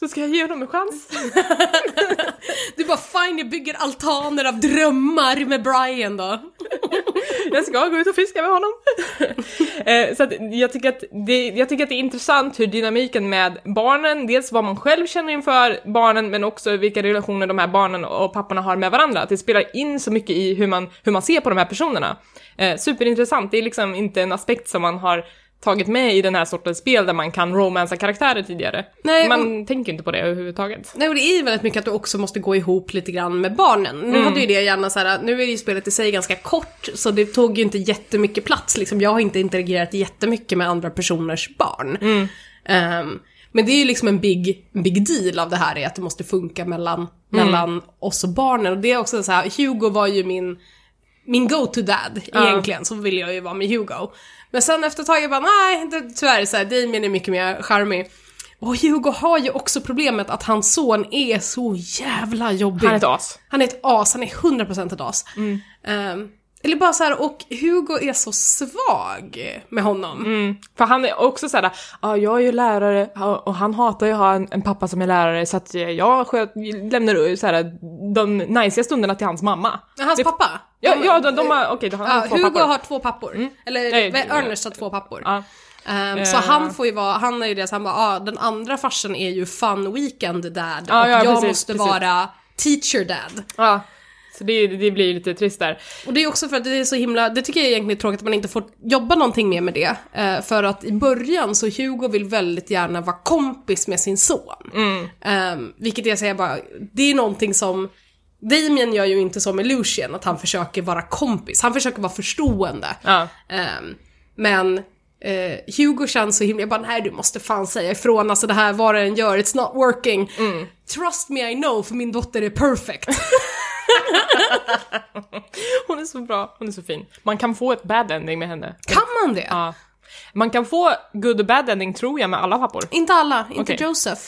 så ska jag ge honom en chans. [LAUGHS] Du bara fine, jag bygger altaner av drömmar med Brian då. [LAUGHS] Jag ska gå ut och fiska med honom. [LAUGHS] Eh, så att jag, tycker att det, jag tycker att det är intressant hur dynamiken med barnen, dels vad man själv känner inför barnen, men också vilka relationer de här barnen och papporna har med varandra. Att det spelar in så mycket i hur man, hur man ser på de här personerna. Eh, superintressant, det är liksom inte en aspekt som man har tagit med i den här sortens spel där man kan romansa karaktärer tidigare. Nej, man tänker inte på det överhuvudtaget. Nej, och det är ju väldigt mycket att du också måste gå ihop lite grann med barnen. Nu hade ju det gärna så här, nu är ju spelet i sig ganska kort, så det tog ju inte jättemycket plats liksom. Jag har inte interagerat jättemycket med andra personers barn. Ehm, men det är ju liksom en big, big deal av det här, är att det måste funka mellan, mellan oss och barnen. Och det är också så här, Hugo var ju min, min go-to-dad Ja. egentligen, så vill jag ju vara med Hugo. Men sen efter ett tag jag bara, nej, det, tyvärr, så här, Damien är mycket mer charmig. Och Hugo har ju också problemet att hans son är så jävla jobbig. Han är ett as. Han är ett as, han är 100% ett as. Ehm, eller bara så här, och Hugo är så svag med honom. Mm. För han är också såhär, ja jag är ju lärare och han hatar ju att ha en, en pappa som är lärare så att eh, jag sköt, lämnar såhär, de najsiga stunderna till hans mamma. Hans Det- pappa? Ja, ja de, de har, okej, de har Ja, Hugo pappor. har två pappor. Eller Nej, Ernest har två pappor. Ja. Ehm, Eh. Så han får ju vara, han är ju det så han bara, ah, den andra farsan är ju fun weekend dad Ja, och ja, jag precis, måste precis. vara teacher dad. Ja. Så det, det blir lite trist där. Och det är också för att det är så himla, det tycker jag egentligen är tråkigt att man inte får jobba någonting mer med det. Eh, för att i början så Hugo vill väldigt gärna vara kompis med sin son. Eh, vilket jag säger bara, det är någonting som Damien gör ju inte som med Lucian, att han försöker vara kompis. Han försöker vara förstående. Ja. Ehm, men eh, Hugo känns så himla, jag bara nej du måste fan säga ifrån, alltså det här vad det än gör, it's not working. Trust me I know, för min dotter är perfect. [LAUGHS] [LAUGHS] Hon är så bra, hon är så fin. Man kan få ett bad ending med henne. kan man det? Ja. Man kan få good och bad ending tror jag med alla pappor. Inte alla, inte Okej. Joseph.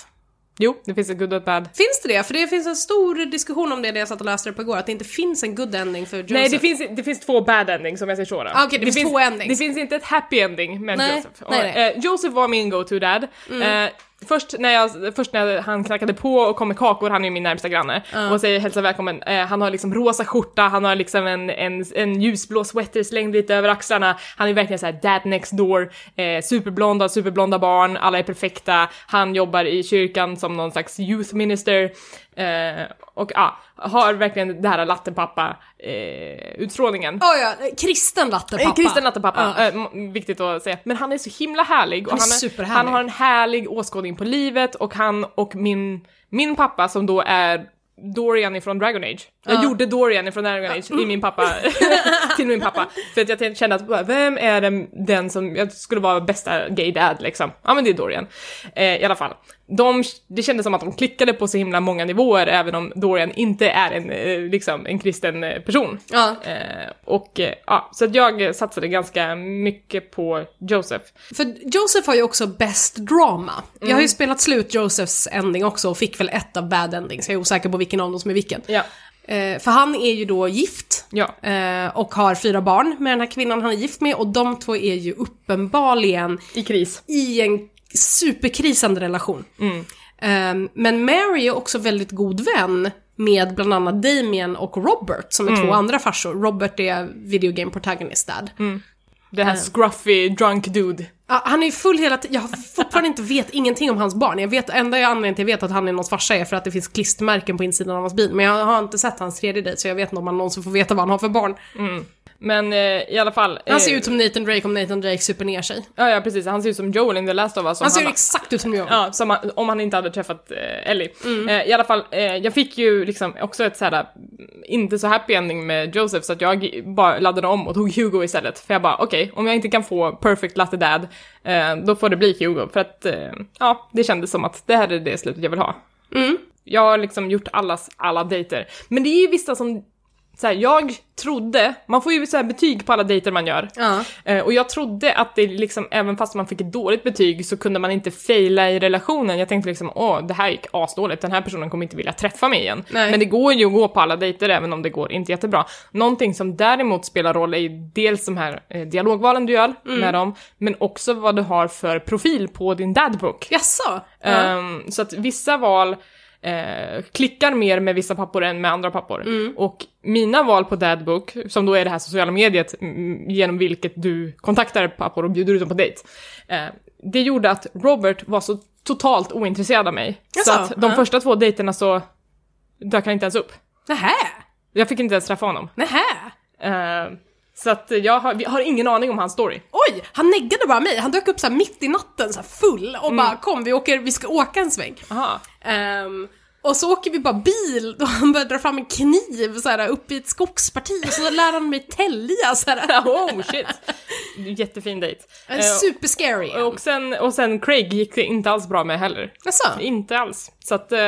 Jo, det finns ett good och ett bad. Finns det det? För det finns en stor diskussion om det när jag satt och läste det på igår, att det inte finns en good ending för Joseph. Nej, det finns, det finns två bad endings om jag säger så då. Ah, okej, det finns två endings. Det finns inte ett happy ending med Nej, Joseph. nej, nej. eh, Joseph var min go-to dad. Eh, först, när jag, först när han knackade på och kom med kakor, han är ju min närmsta granne, och säger hälsa välkommen. Eh, han har liksom rosa skjorta, han har liksom en, en, en ljusblå sweater slängd lite över axlarna. Han är verkligen såhär dad next door, eh, superblond, har superblonda barn, alla är perfekta. Han jobbar i kyrkan som någon slags youth minister. Eh, och ja, har verkligen det här lattenpappa eh. Oh, ja, kristen lattepappa. En kristen nattepappa, Ja. eh, viktigt att säga. Men han är så himla härlig. Och Han är han, superhärlig. han har en härlig åskådning på livet och han och min, min pappa som då är Dorian ifrån Dragon Age. Jag Ja. gjorde Dorian ifrån Dragon Age i min pappa, [LAUGHS] till min pappa. För att jag kände att vem är den, den som jag skulle vara bästa gay dad liksom? Ja men det är Dorian. Eh, I alla fall. De, det kändes som att de klickade på så himla många nivåer även om Dorian inte är en, eh, liksom, en kristen eh, person. Ja. Eh, och eh, ja, så att jag satsade ganska mycket på Joseph. För Joseph har ju också best drama. Jag Mm. har ju spelat slut Josephs ending också och fick väl ett av bad endings, jag är osäker på vilken av dem som är vilken. Ja. Eh, för han är ju då gift Ja. eh, och har fyra barn med den här kvinnan han är gift med och de två är ju uppenbarligen I kris. i en superkrisande relation. Eh, men Mary är också väldigt god vän med bland annat Damien och Robert som är två andra farsor. Robert är video game protagonist dad. Det här scruffy drunk dude. Ja, han är ju full hela tiden. Jag har fortfarande inte vet ingenting om hans barn. Jag vet, enda jag anledningen till att jag vet att han är någons farsa är för att det finns klistermärken på insidan av hans bil. Men jag har inte sett hans tredje dejt så jag vet inte om man någonsin får veta vad han har för barn. Men eh, i alla fall. Han ser eh, ut som Nathan Drake om Nathan Drake super ner sig. Ja, ja precis. Han ser ut som Joel in The Last of Us. Han ser han- exakt ut som jag. Ja, som han, om han inte hade träffat eh, Ellie. Mm. Eh, I alla fall, eh, jag fick ju liksom också ett såhär, inte så happy ending med Joseph, så att jag bara laddade om och tog Hugo istället. För jag bara, okej, om jag inte kan få perfect latte dad, då får det bli Hugo. För att, ja, det kändes som att det här är det slutet jag vill ha. Mm. Jag har liksom gjort allas, alla dejter. Men det är ju vissa som, så här, jag trodde, man får ju så betyg på alla dejter man gör. Ja. Eh, och jag trodde att det liksom, även fast man fick ett dåligt betyg så kunde man inte faila i relationen. Jag tänkte liksom, åh, det här gick asdåligt, den här personen kommer inte vilja träffa mig igen. Nej. Men det går ju att gå på alla dejter även om det går inte jättebra. Någonting som däremot spelar roll är ju dels de här eh, dialogvalen du gör Mm. med dem, men också vad du har för profil på din dadbook. Jaså? Ja. Ehm, så att vissa val eh, klickar mer med vissa pappor än med andra pappor. Mm. Och mina val på Dadbook, som då är det här sociala mediet mm, genom vilket du kontaktar pappor och bjuder ut dem på dejt. Eh, det gjorde att Robert var så totalt ointresserad av mig. Jaså? Så att de Ja. första två dejterna så dök han inte ens upp. Nähä? Jag fick inte ens träffa honom. Nähä? Eh, så att jag har, vi har ingen aning om hans story. Oj, han neggade bara mig. Han dök upp så mitt i natten så full och bara kom vi, åker, vi ska åka en sväng. Aha. Ehm, och så åker vi bara bil och han börjar dra fram en kniv så här, upp i ett skogsparti och så lär han mig tälja så här. [LAUGHS] oh shit! Jättefin dejt. Eh, Superscary. Och sen, och sen Craig gick det inte alls bra med heller. Jaså? Inte alls. Så att eh,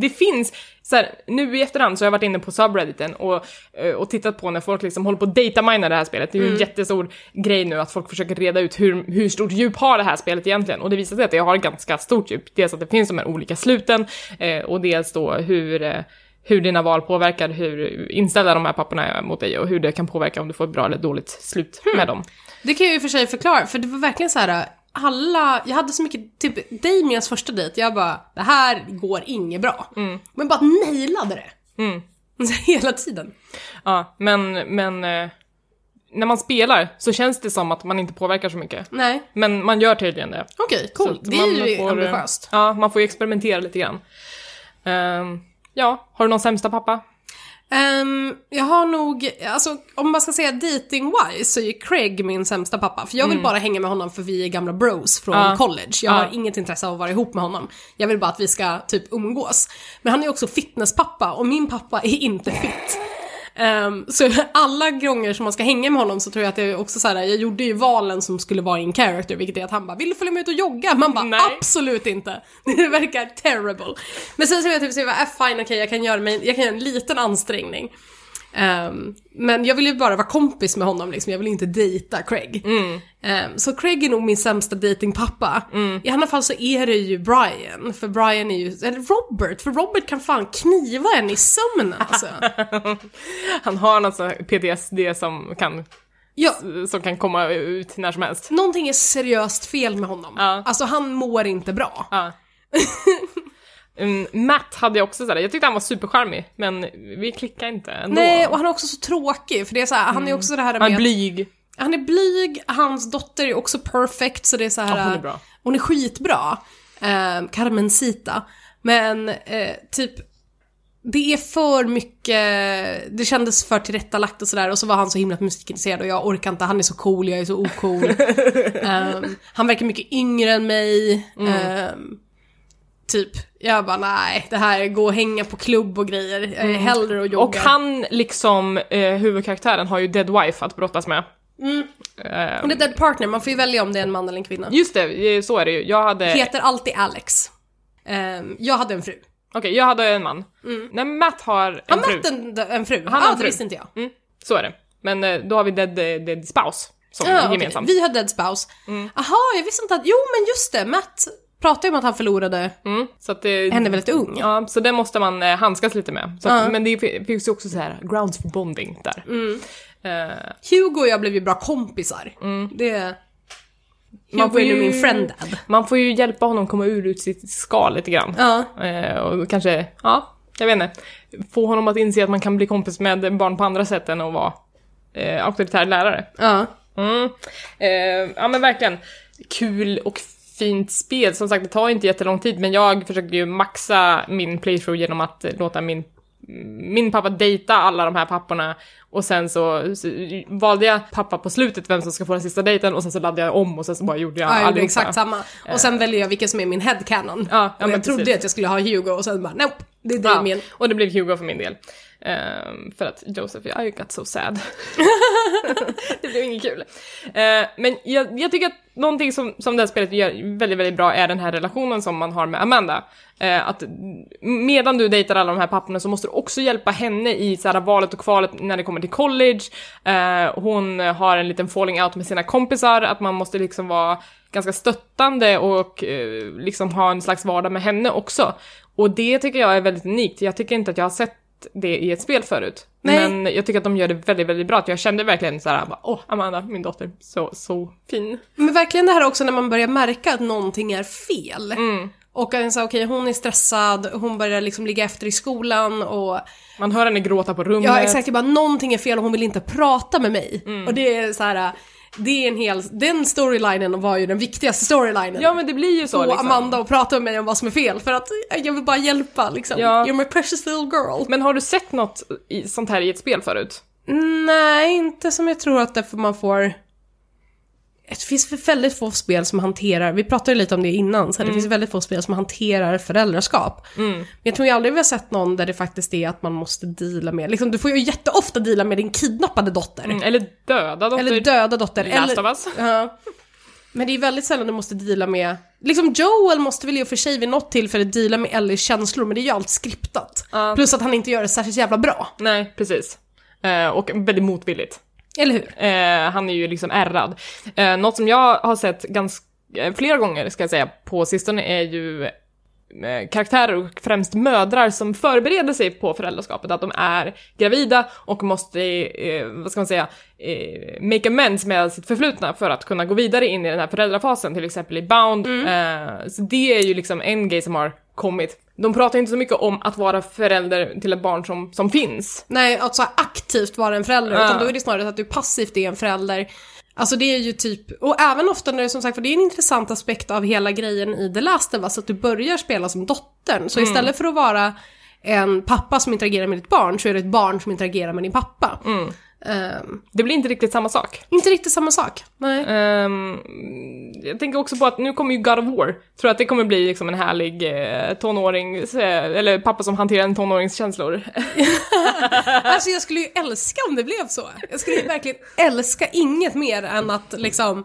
det finns, så här, nu i efterhand så har jag varit inne på subredditen och, eh, och tittat på när folk liksom håller på att datamina det här spelet. Det är ju en jättestor grej nu att folk försöker reda ut hur, hur stort djup har det här spelet egentligen. Och det visar sig att det har ganska stort djup. Dels att det finns de här olika sluten eh, och dels då hur eh, hur dina val påverkar hur inställda de här papporna är mot dig och hur det kan påverka om du får ett bra eller dåligt slut med dem. Det kan jag ju för sig förklara, för det var verkligen så här. Alla, jag hade så mycket, typ Damiens första dejt, jag bara, det här går inget bra. Men bara nailade det. Mm. [LAUGHS] Hela tiden. Ja, men, men eh, när man spelar så känns det som att man inte påverkar så mycket. Nej, Men man gör tydligen det. okej, Så coolt. Det är ju får, ambitiöst. Ja, man får ju experimentera lite grann. Ehm, ja, har du någon sämsta pappa? Ehm, jag har nog, alltså om man ska säga dating-wise så är ju Craig min sämsta pappa. För jag vill bara hänga med honom för vi är gamla bros från Mm. Ja. college. Jag Ja. har inget intresse av att vara ihop med honom. Jag vill bara att vi ska typ umgås. Men han är också fitnesspappa och min pappa är inte fit. Ehm, så [LAUGHS] alla gånger som man ska hänga med honom så tror jag att det är också så här. jag gjorde ju valen som skulle vara in character, vilket är att han bara “vill du följa med ut och jogga?” Man bara Nej. “absolut inte”. [LAUGHS] Det verkar terrible. Men sen så jag typ så jag bara, äh, fine okej jag kan göra mig, jag kan göra en liten ansträngning. Ehm, men jag vill ju bara vara kompis med honom liksom, jag vill inte dejta Craig. Ehm, så Craig är nog min sämsta datingpappa. I alla fall så är det ju Brian, för Brian är ju, eller Robert, för Robert kan fan kniva en i sömnen alltså. [LAUGHS] Han har något här PTSD som kan, Ja, som kan komma ut när som helst. någonting är seriöst fel med honom. Ja. Alltså han mår inte bra. Ja. [LAUGHS] Mm, Matt hade jag också sådär, jag tyckte han var supercharmig, men vi klickade inte ändå. Nej, och han är också så tråkig, för det är så här, han är också det här med han är blyg. Han är blyg, hans dotter är också perfect så det är så här. Ja, hon är bra. Hon är skitbra. Eh, Carmencita. Men eh, typ, det är för mycket, det kändes för tillrättalagt och sådär och så var han så himla musikintresserad och jag orkar inte, han är så cool, jag är så ocool. [LAUGHS] Ehm, han verkar mycket yngre än mig. Mm. Ehm, typ, jag bara nej, det här gå och hänga på klubb och grejer. Jag är hellre och jogga. Mm. Och han, liksom eh, huvudkaraktären, har ju Dead Wife att brottas med. Mm. Eh, Och det är dead partner, man får ju välja om det är en man eller en kvinna. just det, eh, så är det ju. Jag hade... Heter alltid Alex. Ehm, jag hade en fru. Okej, jag hade en man. Nej, Matt har en Har fru. Matt en, en fru? Han har ah, en det fru. visste inte jag. Mm, så är det. Men eh, då har vi Dead, eh, dead Spouse som Ah, okej. gemensamt. Vi har dead spouse. Aha, jag visste inte att... Jo, men just det. Matt pratade ju om att han förlorade Mm, så att det, henne väldigt ung. Ja, så det måste man eh, handskas lite med. Så att. Men det fi- finns ju också så här grounds for bonding där. Mm. Eh, Hugo och jag blev ju bra kompisar. Det... Man får ju- min friend dad. man får ju hjälpa honom komma ur ut sitt skal lite grann. Ja. Eh, och kanske, ja, jag vet inte. Få honom att inse att man kan bli kompis med barn på andra sätt än att vara eh, auktoritär lärare. Ja. Mm. Eh, ja men verkligen. Kul och fint spel. Som sagt, det tar inte jättelång tid, men jag försökte ju maxa min playthrough genom att eh, låta min, min pappa dejta alla de här papporna. Och sen så, så valde jag pappa på slutet vem som ska få den sista dejten och sen så laddade jag om och sen så bara gjorde jag Ja, allihopa. exakt samma. Och sen väljer jag vilken som är min headcanon. Ja, ja, och men jag trodde precis. att jag skulle ha Hugo och sen bara nope, det är Ja, Damien. och det blev Hugo för min del. Ehm, för att Joseph, I got so sad. [LAUGHS] det blev inget kul. Eh, men jag, jag tycker att någonting som, som det här spelet gör väldigt, väldigt bra är den här relationen som man har med Amanda. Eh, att medan du dejtar alla de här papporna så måste du också hjälpa henne i så här, valet och kvalet när det kommer till college. Eh, hon har en liten falling out med sina kompisar, att man måste liksom vara ganska stöttande och eh, liksom ha en slags vardag med henne också. Och det tycker jag är väldigt unikt. Jag tycker inte att jag har sett det i ett spel förut. Nej. Men jag tycker att de gör det väldigt, väldigt bra. Att jag kände verkligen så här, åh, Amanda, min dotter, så, så fin. Men verkligen det här också när man börjar märka att någonting är fel. Mm. Och att så, okej, hon är stressad, hon börjar liksom ligga efter i skolan och Man hör henne gråta på rummet. Ja exakt, jag bara någonting är fel och hon vill inte prata med mig. Mm. Och det är så här. Det är en hel, den storylinen var ju den viktigaste storylinen. Ja, men det blir ju så Få liksom. Amanda och prata med mig om vad som är fel för att jag vill bara hjälpa liksom. Ja. You're my precious little girl. Men har du sett något i, sånt här i ett spel förut? Nej, inte som jag tror att det för man får... Det finns väldigt få spel som hanterar, vi pratade ju lite om det innan, så det finns väldigt få spel som hanterar föräldraskap. Men jag tror jag aldrig vi har sett någon där det faktiskt är att man måste deala med, liksom, du får ju jätteofta deala med din kidnappade dotter. Mm, eller döda dotter? Eller döda dotter. Last eller, of us. [LAUGHS] Ja. Men det är väldigt sällan du måste deala med... Liksom Joel måste väl i och för sig vid något tillfälle deala med Ellies känslor, men det är ju allt skriptat. Ja. Plus att han inte gör det särskilt jävla bra. Nej, precis. Eh, och väldigt motvilligt. Eller hur? Eh, han är ju liksom ärrad. Eh, något som jag har sett ganska, eh, flera gånger ska jag säga på sistone är ju eh, karaktärer och främst mödrar som förbereder sig på föräldraskapet, att de är gravida och måste, eh, vad ska man säga, eh, make amends med sitt förflutna för att kunna gå vidare in i den här föräldrafasen, till exempel i Bound. Eh, så det är ju liksom en grej som har kommit. De pratar inte så mycket om att vara förälder till ett barn som, som finns. Nej, att så här aktivt vara en förälder, Ja. utan då är det snarare att du passivt är en förälder. Alltså det är ju typ, och även ofta när det som sagt för det är en intressant aspekt av hela grejen i The Last of Us, att du börjar spela som dottern. Så istället för att vara en pappa som interagerar med ditt barn så är det ett barn som interagerar med din pappa. Mm. Ehm, Det blir inte riktigt samma sak. inte riktigt samma sak. Nej. Ehm, jag tänker också på att nu kommer ju God of War. Tror att det kommer bli liksom en härlig eh, tonåring, eh, eller pappa som hanterar en tonårings känslor. [LAUGHS] Alltså jag skulle ju älska om det blev så. Jag skulle ju verkligen älska inget mer än att liksom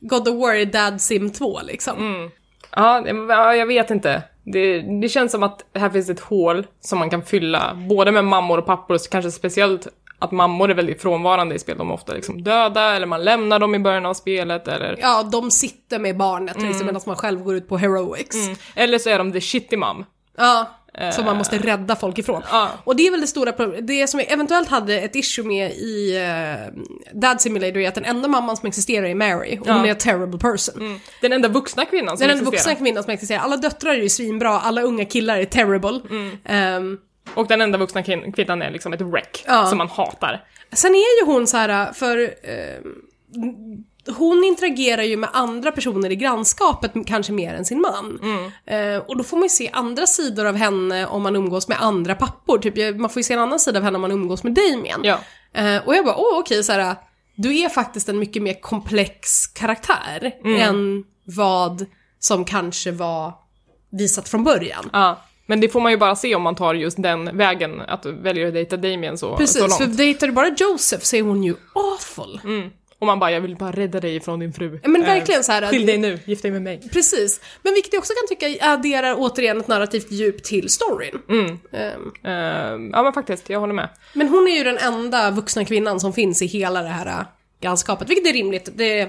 God of War är Dad Sim 2 liksom. Ja, det- ja, jag vet inte. Det, det känns som att här finns ett hål som man kan fylla, både med mammor och pappor, och kanske speciellt att mammor är väldigt frånvarande i spel. De är ofta liksom döda, eller man lämnar dem i början av spelet, eller... Ja, de sitter med barnet liksom medan man själv går ut på heroics. Eller så är de the shitty mom. Ja, som man måste rädda folk ifrån. Ja. Och det är väl det stora problemet. Det som jag eventuellt hade ett issue med i uh, Dad Simulator är att den enda mamman som existerar är Mary. Och hon Ja. är a terrible person. Den enda vuxna kvinnan som Den enda existerar. vuxna kvinnan som existerar. Alla döttrar är ju svinbra, alla unga killar är terrible. Ehm, Och den enda vuxna kvin- kvinnan är liksom ett wreck, Ja. som man hatar. Sen är ju hon så här för ehm, hon interagerar ju med andra personer i grannskapet kanske mer än sin man. Eh, och då får man ju se andra sidor av henne om man umgås med andra pappor. Typ, man får ju se en annan sida av henne om man umgås med Damien. Ja. Eh, och jag bara, åh okej, så här, du är faktiskt en mycket mer komplex karaktär än vad som kanske var visat från början. ja. Men det får man ju bara se om man tar just den vägen, att du väljer att dejta Damien så, så Precis, långt. för dejtar du bara Joseph så är hon ju awful. Mm. Och man bara, jag vill bara rädda dig från din fru. Men Eh, verkligen så här. Skilj dig nu, gift dig med mig. Precis. Men vilket jag också kan tycka adderar återigen ett narrativt djup till storyn. Mm. Ehm, Eh, ja men faktiskt, jag håller med. men hon är ju den enda vuxna kvinnan som finns i hela det här äh, grannskapet, vilket är rimligt. Det,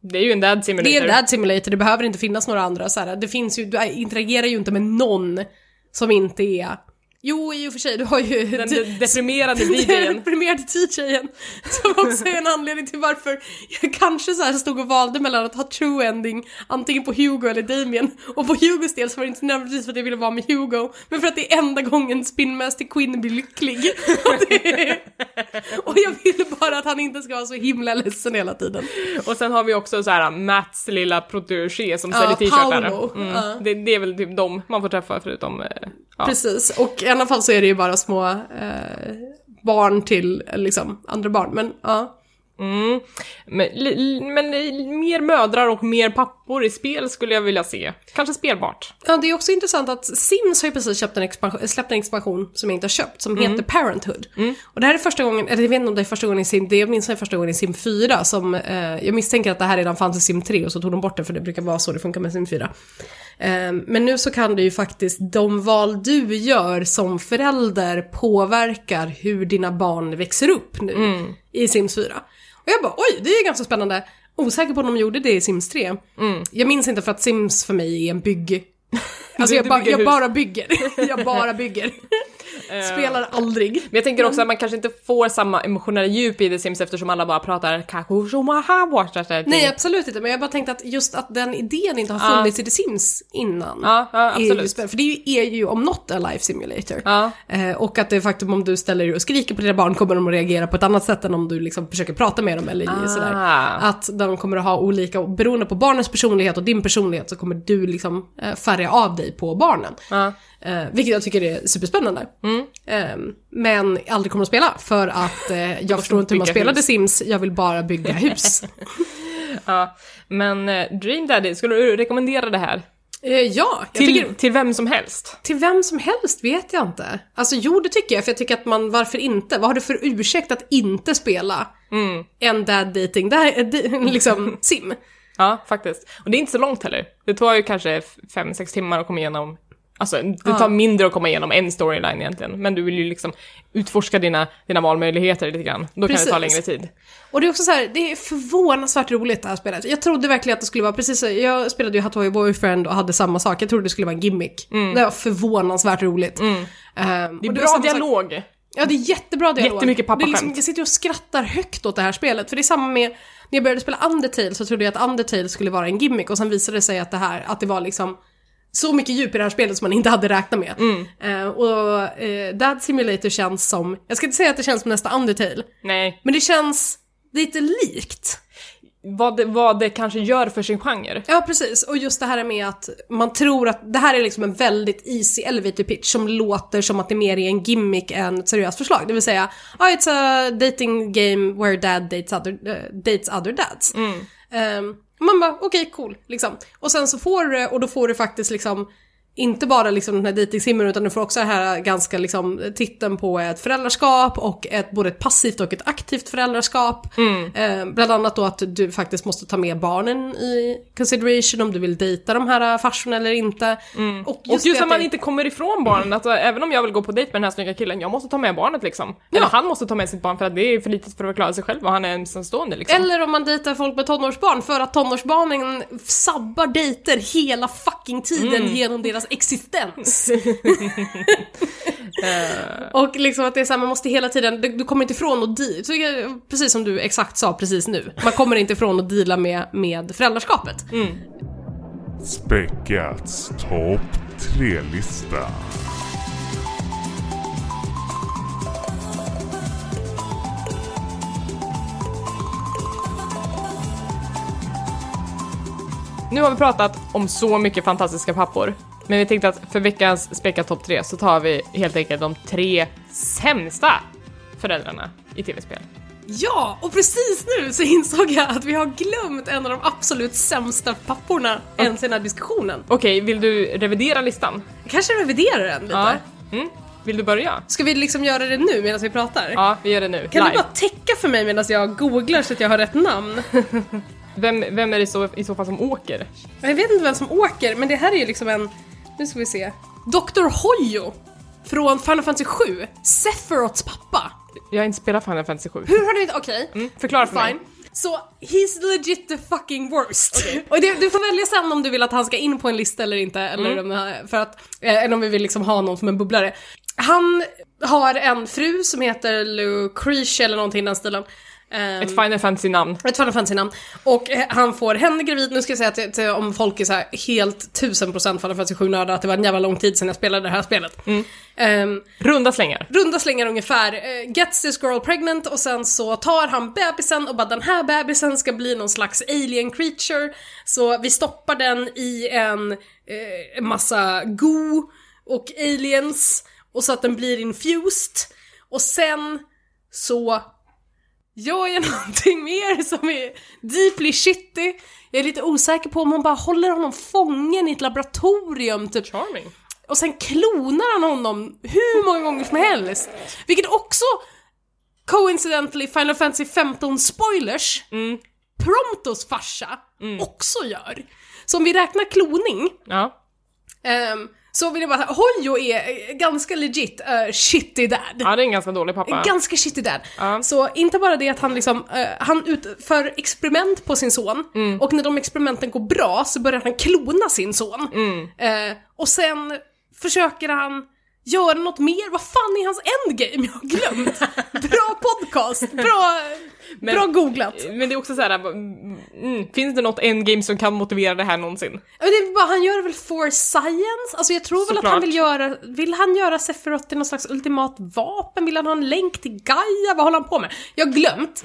Det är ju en dad simulator. det är en dad simulator, det behöver inte finnas några andra så här. Det finns ju, du interagerar ju inte med någon som inte är... Jo, i och för sig, du har ju... Den de- [LAUGHS] deprimerade Den DJn. deprimerade DJn. Som också är en anledning till varför jag kanske så här stod och valde mellan att ha true ending antingen på Hugo eller Damien. Och på Hugos del så var det inte nödvändigtvis för att jag ville vara med Hugo, men för att det är enda gången Spinmaster Quinn blir lycklig. [LAUGHS] Och, är, och jag vill bara att han inte ska vara så himla ledsen hela tiden. Och sen har vi också så här Mats lilla protégé som Ja, säljer t-shirtar. Mm. Ja. Det, det är väl typ de man får träffa förutom... Ja. Precis, och i alla fall så är det ju bara små eh, barn till liksom andra barn, men ja. Mm. Men, men mer mödrar och mer pappor i spel skulle jag vilja se. Kanske spelbart. Ja, det är också intressant att Sims har ju precis köpt en expansion, släppt en expansion som jag inte har köpt, som heter Parenthood. Och det här är första gången, eller jag vet inte om det är första gången i Sim, det är åtminstone första gången i Sim 4 som, eh, jag misstänker att det här redan fanns i Sim 3 och så tog de bort det för det brukar vara så det funkar med Sim 4. Eh, men nu så kan det ju faktiskt, de val du gör som förälder påverkar hur dina barn växer upp nu i Sims 4. Och jag bara, oj, det är ganska spännande. Osäker på om de gjorde det i Sims 3. Jag minns inte för att Sims för mig är en bygg... Alltså jag, ba, [LAUGHS] jag bara bygger. jag bara bygger. Spelar aldrig. Men jag tänker också att man kanske inte får samma emotionella djup i The Sims eftersom alla bara pratar kakushomaha Nej, absolut inte. Men jag bara tänkte att just att den idén inte har funnits i The Sims innan. Ja, är ju absolut. spä- För det är ju, är ju om något en life simulator. Ja. Eh, och att det faktum om du ställer dig och skriker på dina barn kommer de att reagera på ett annat sätt än om du liksom försöker prata med dem eller sådär. Ah. Att de kommer att ha olika, beroende på barnens personlighet och din personlighet så kommer du liksom eh, färga av dig på barnen. Ja. Eh, vilket jag tycker är superspännande. Eh, men aldrig kommer att spela för att eh, [LAUGHS] jag förstår inte hur man spelar hus. Sims, jag vill bara bygga [LAUGHS] hus. Ja. Men eh, Dream Daddy, skulle du rekommendera det här? eh, ja, Till, tycker... till vem som helst? Till vem som helst vet jag inte. Alltså jo, det tycker jag, för jag tycker att man, varför inte? Vad har du för ursäkt att inte spela en dad dating, det här är di- [LAUGHS] liksom sim? Ja, faktiskt. Och det är inte så långt heller. Det tar ju kanske 5-6 timmar att komma igenom Alltså, det tar mindre att komma igenom en storyline egentligen, men du vill ju liksom utforska dina, dina valmöjligheter lite grann. Då kan det ta Precis. längre tid. Och det är också så här, det är förvånansvärt roligt det här spelet. Jag trodde verkligen att det skulle vara precis jag spelade ju Hathaway Boyfriend och hade samma sak, jag trodde det skulle vara en gimmick. Det var förvånansvärt roligt. Mm. Det är bra var samma sak- dialog. Ja, det är jättebra dialog. Jättemycket Det är liksom, pappaskämt. Jag sitter och skrattar högt åt det här spelet, för det är samma med, när jag började spela Undertale så trodde jag att Undertale skulle vara en gimmick och sen visade det sig att det här, att det var liksom så mycket djup i det här spelet som man inte hade räknat med. Mm. Eh, och eh, Dad Simulator känns som, jag ska inte säga att det känns som nästa Undertale, Nej. men det känns lite likt. Vad det, vad det kanske gör för sin genre. Ja, precis. Och just det här med att man tror att det här är liksom en väldigt easy elevator pitch som låter som att det mer är en gimmick än ett seriöst förslag. Det vill säga, ah, it's a dating game where dad dates other, uh, dates other dads. Um, man bara, okej, okay, cool, liksom. Och sen så får du, och då får du faktiskt liksom inte bara liksom den här dejtingsimmen utan du får också den här ganska liksom titeln på ett föräldraskap och ett, både ett passivt och ett aktivt föräldraskap. Mm. Eh, bland annat då att du faktiskt måste ta med barnen i consideration om du vill dejta de här farsorna eller inte. Mm. Och just, och just att man det... inte kommer ifrån barnen, alltså, även om jag vill gå på dejt med den här snygga killen, jag måste ta med barnet liksom. Ja. Eller han måste ta med sitt barn för att det är för litet för att klara sig själv och han är ensamstående liksom. Eller om man dejtar folk med tonårsbarn för att tonårsbarnen sabbar dejter hela fucking tiden Mm. genom deras existens. [LAUGHS] och liksom att det är så här, man måste hela tiden, du, du kommer inte ifrån att så jag- precis som du exakt sa precis nu, man kommer inte ifrån att deala med, med föräldraskapet. Späckats topp 3-lista. Nu har vi pratat om så mycket fantastiska pappor, men vi tänkte att för veckans Späckat topp 3 så tar vi helt enkelt de tre sämsta föräldrarna i tv-spel. Ja, och precis nu så insåg jag att vi har glömt en av de absolut sämsta papporna ens i den här diskussionen. Okej, vill du revidera listan? Kanske reviderar den lite. Ja. Mm. Vill du börja? Ska vi liksom göra det nu medan vi pratar? Ja, vi gör det nu. Kan live. du bara täcka för mig medan jag googlar så att jag har rätt namn? [LAUGHS] Vem, vem är det så, i så fall som åker? Jag vet inte vem som åker, men det här är ju liksom en... Nu ska vi se. Dr. Hoyo från Final Fantasy 7. Sephiroths pappa. Jag har inte spelat Final Fantasy 7. Hur har du inte... Okej. Mm, förklara för Fine. mig. Så, he's legit the fucking worst. Och det, du får välja sen om du vill att han ska in på en lista eller inte, eller, Mm. om, för att, eh, eller om vi vill liksom ha någon som en bubblare. Han har en fru som heter Lucretia eller någonting i den stilen. Ehm, Ett Final Fantasy-namn. ett Final Fantasy-namn. Och eh, han får henne gravid, nu ska jag säga till, till om folk är så här helt tusen procent Final Fantasy 7-nördar att det var en jävla lång tid sedan jag spelade det här spelet. Ehm, Runda slängar. runda slängar ungefär, eh, gets this girl pregnant och sen så tar han bebisen och bara den här bebisen ska bli någon slags alien creature. Så vi stoppar den i en eh, massa go och aliens och så att den blir infused. Och sen så jag [LAUGHS] någonting mer som är deeply shitty. Jag är lite osäker på om hon bara håller honom fången i ett laboratorium typ Charming. och sen klonar han honom hur många gånger som helst. Vilket också, coincidentally, Final Fantasy 15 spoilers, Promptos farsa också gör. Så om vi räknar kloning, Ja. ehm, så vill jag bara säga, Hoyo är eh, ganska legit uh, shitty dad. ja, det är en ganska dålig pappa. Ganska shitty dad. Ja. Så inte bara det att han liksom, eh, han utför experiment på sin son Mm. och när de experimenten går bra så börjar han klona sin son. Mm. Eh, och sen försöker han göra något mer, vad fan är hans endgame? Jag har glömt. bra podcast, bra, Men- bra googlat. Men det är också så här, mm, finns det något endgame som kan motivera det här någonsin? Det är bara, han gör det väl for science? Alltså jag tror väl att han Såklart. vill göra, vill han göra Sephiroth till någon slags ultimat vapen? Vill han ha en länk till Gaia? Vad håller han på med? Jag har glömt.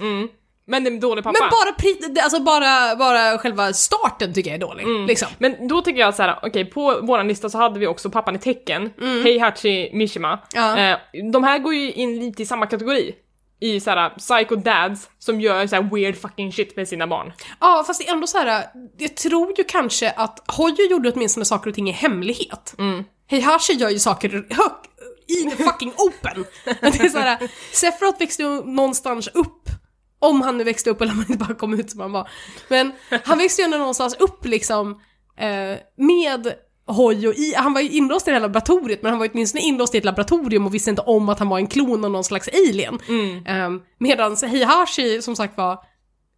Men det är dålig pappa. Men bara, pri- alltså bara, bara själva starten tycker jag är dålig. Liksom. Men då tycker jag så här, okej, på våran lista så hade vi också pappan i tecken, Heihachi Mishima. Ja. Eh, de här går ju in lite i samma kategori. I såhär psycho dads som gör såhär weird fucking shit med sina barn. Ja, fast det är ändå så här. jag tror ju kanske att Hoyo gjorde åtminstone saker och ting i hemlighet. Mm. Heihachi gör ju saker hög, i the fucking open. [LAUGHS] Det är så här, Sephiroth växte ju någonstans upp, om han nu växte upp eller om han inte bara kom ut som han var. Men han växte ju ändå någonstans upp liksom, eh, med Hoyo i, han var ju inlåst i det här laboratoriet men han var ju åtminstone inlåst i ett laboratorium och visste inte om att han var en klon av någon slags alien. Mm. Um, Medan Heihachi som sagt var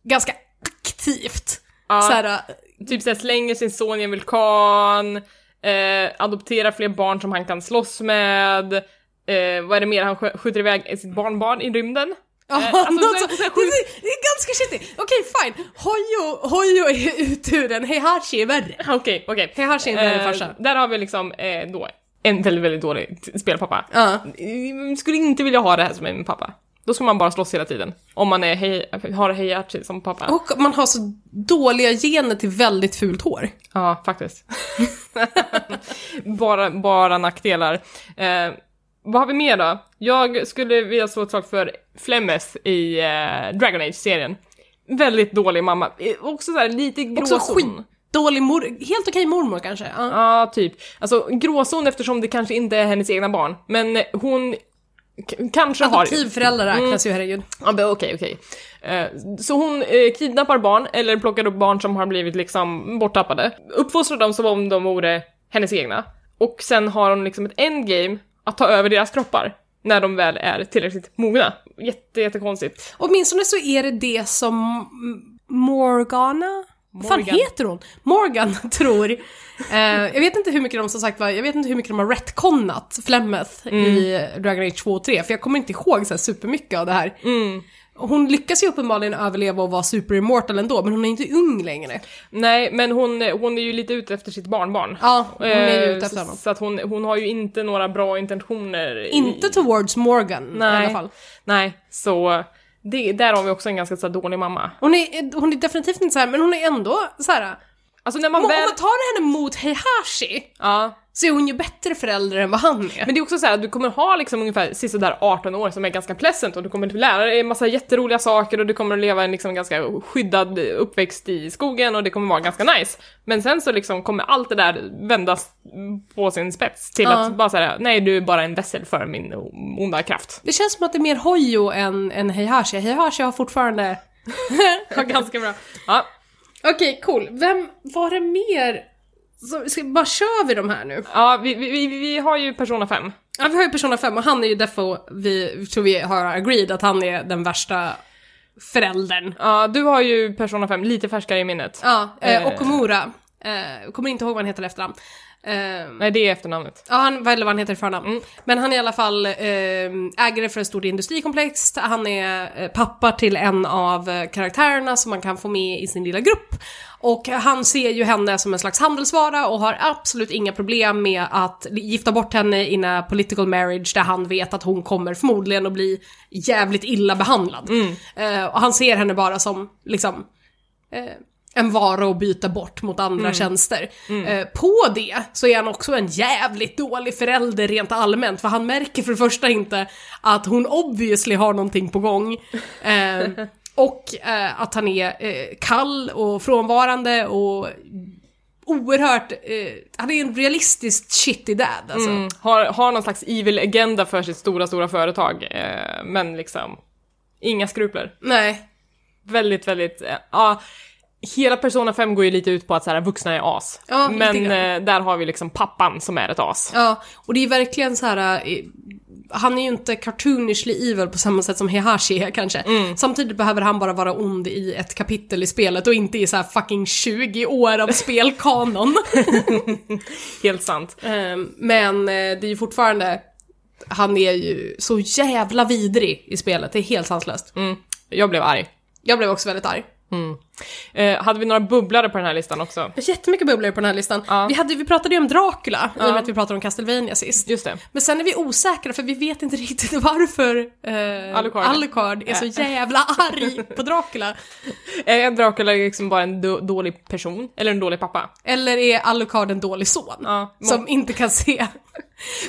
ganska aktivt. Ja. Så här, Typ såhär slänger sin son i en vulkan, eh, adopterar fler barn som han kan slåss med, eh, vad är det mer, han skj- skjuter iväg sitt barnbarn i rymden. Ja, alltså, något så- så, det, det är ganska shitty. Okej, fine. Hoyo, Hoyo är ut ur den, Heihachi är värre. [LAUGHS] Okej, okej. Heihachi är en värre farsa. där har vi liksom eh, då en väldigt, väldigt dålig spelpappa. Eh, Skulle inte vilja ha det här som är min pappa. Då ska man bara slåss hela tiden. Om man är hej, har Heihachi som pappa. Och man har så dåliga gener till väldigt fult hår. Ja, faktiskt. [LAUGHS] bara, bara nackdelar. Eh, vad har vi mer då? Jag skulle vilja slå ett slag för Flemeth i eh, Dragon Age-serien. Väldigt dålig mamma. Eh, Också så här, lite Också gråzon. skit. Dålig mor... Helt okej mormor kanske. Ja. Ja, typ. Alltså gråzon eftersom det kanske inte är hennes egna barn. Men hon kanske har... Adoptivföräldrar räknas ju, herregud. Ja, okej, okej. Eh, Så hon eh, kidnappar barn, eller plockar upp barn som har blivit liksom borttappade, uppfostrar dem som om de vore hennes egna, och sen har hon liksom ett endgame att ta över deras kroppar när de väl är tillräckligt mogna. Jätte, jättekonstigt. Åtminstone så är det det som Morgana? Vad fan heter hon? Morgan [LAUGHS] tror. Eh, jag vet inte hur mycket de som sagt var, jag vet inte hur mycket de har retconnat Flemeth i Dragon Age 2 och 3, för jag kommer inte ihåg så här supermycket av det här. Hon lyckas ju uppenbarligen överleva och vara super immortal ändå, men hon är inte ung längre. Nej, men hon, hon är ju lite ute efter sitt barnbarn. Ja, hon är ju Eh, ute efter honom. så att hon, hon har ju inte några bra intentioner. i- Inte towards Morgan i Nej. alla fall. Nej, så det, där har vi också en ganska så dålig mamma. Hon är, hon är definitivt inte så här, men hon är ändå så här. Alltså när man Om väl... man tar henne mot Heihachi Ja, så är hon ju bättre förälder än vad han är. Men det är också så här att du kommer ha liksom ungefär sista där 18 år som är ganska pleasant och du kommer lära dig en massa jätteroliga saker och du kommer att leva en liksom ganska skyddad uppväxt i skogen och det kommer vara ganska nice. Men sen så liksom kommer allt det där vändas på sin spets till Ja. att bara säga nej du är bara en vässel för min onda kraft. Det känns som att det är mer Hojo än, än Heihachi. Heihachi har fortfarande... [LAUGHS] har ganska bra. Ja, Okej, cool. Vem var det mer? Så, ska, bara kör vi de här nu? ja vi, vi, vi, har ju Persona 5. Ja, vi har ju Persona 5 och han är ju defo, vi tror vi har agreed att han är den värsta föräldern. Ja, du har ju Persona 5 lite färskare i minnet. Ja, Eh. Okumura. Eh, kommer inte ihåg vad han heter i efternamn. Eh, Nej, det är efternamnet. Ja, han, eller vad han heter i förnamn. Men han är i alla fall eh, ägare för ett stort industrikomplex. Han är eh, pappa till en av eh, karaktärerna som man kan få med i sin lilla grupp. Och han ser ju henne som en slags handelsvara och har absolut inga problem med att gifta bort henne in a political marriage där han vet att hon kommer förmodligen att bli jävligt illa behandlad. Eh, och han ser henne bara som liksom en vara att byta bort mot andra tjänster. Eh, på det så är han också en jävligt dålig förälder rent allmänt, för han märker för det första inte att hon obviously har någonting på gång. [LAUGHS] Eh, och eh, att han är eh, kall och frånvarande och oerhört, eh, han är en realistiskt shitty dad alltså. Mm, har, har någon slags evil agenda för sitt stora, stora företag. Eh, men liksom, inga skrupler. Nej. väldigt, väldigt, eh, ja, hela Persona 5 går ju lite ut på att så här, vuxna är as. Ja, Men eh, där har vi liksom pappan som är ett as. Ja, och det är verkligen så här. eh, Han är ju inte cartoonishly evil på samma sätt som Heihachi är kanske. Samtidigt behöver han bara vara ond i ett kapitel i spelet och inte i så här fucking 20 år av spelkanon. [LAUGHS] Helt sant. Ehm, Men eh, det är ju fortfarande, han är ju så jävla vidrig i spelet, det är helt sanslöst. Mm. Jag blev arg. Jag blev också väldigt arg. Eh, hade vi några bubblare på den här listan också? Jättemycket bubblor på den här listan. Ja. Vi, hade, vi pratade ju om Dracula, i och Ja. med att vi pratade om Castlevania sist. Just det. Men sen är vi osäkra för vi vet inte [LAUGHS] riktigt varför eh, Alucard. Alucard är så jävla arg [LAUGHS] på Dracula. Är Dracula liksom bara en då- dålig person? Eller en dålig pappa? Eller är Alucard en dålig son? Ja, som inte kan se.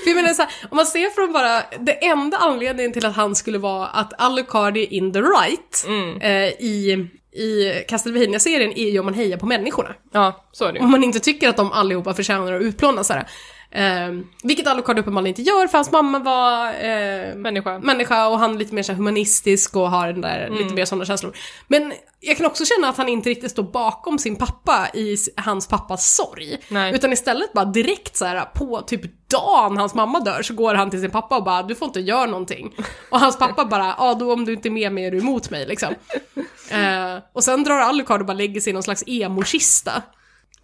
För jag menar så här, om man ser från bara, det enda anledningen till att han skulle vara att Alucard är in the right Mm. eh, i, i Castlevania-serien är ju om man hejar på människorna. Ja, så är det. Om man inte tycker att de allihopa förtjänar att utplånas. så här. Eh, vilket Alucard uppenbarligen inte gör för hans mamma var eh, Människa. människa och han är lite mer så humanistisk och har den där, Mm. lite mer sådana känslor. Men jag kan också känna att han inte riktigt står bakom sin pappa i hans pappas sorg. Nej. Utan istället bara direkt så här på typ dagen hans mamma dör så går han till sin pappa och bara du får inte göra någonting. Och hans pappa bara ja då om du inte är med mig är du emot mig liksom. [LAUGHS] Eh, och sen drar Alucard och bara lägger sig i någon slags emo-kista.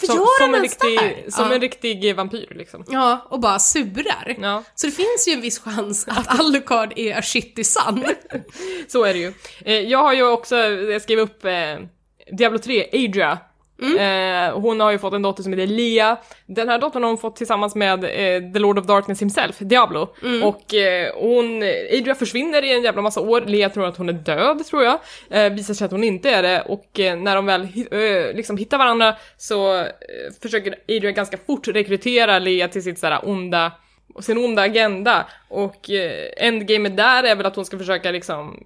Som, som, en riktig, som ja. en riktig vampyr liksom. ja, och bara surar. Ja. Så det finns ju en viss chans att [LAUGHS] Alucard är a shitty son. [LAUGHS] Så är det ju. Eh, jag har ju också, jag skrev upp eh, Diablo 3, Adria. Eh, hon har ju fått en dotter som heter Lia. Den här dottern har hon fått tillsammans med eh, The Lord of Darkness himself, Diablo. Och eh, hon, Adria försvinner i en jävla massa år, Lia tror att hon är död tror jag. Eh, visar sig att hon inte är det och eh, när de väl liksom hittar varandra så eh, försöker Adria ganska fort rekrytera Lia till sitt sådär onda sin onda agenda och endgamet där är väl att hon ska försöka liksom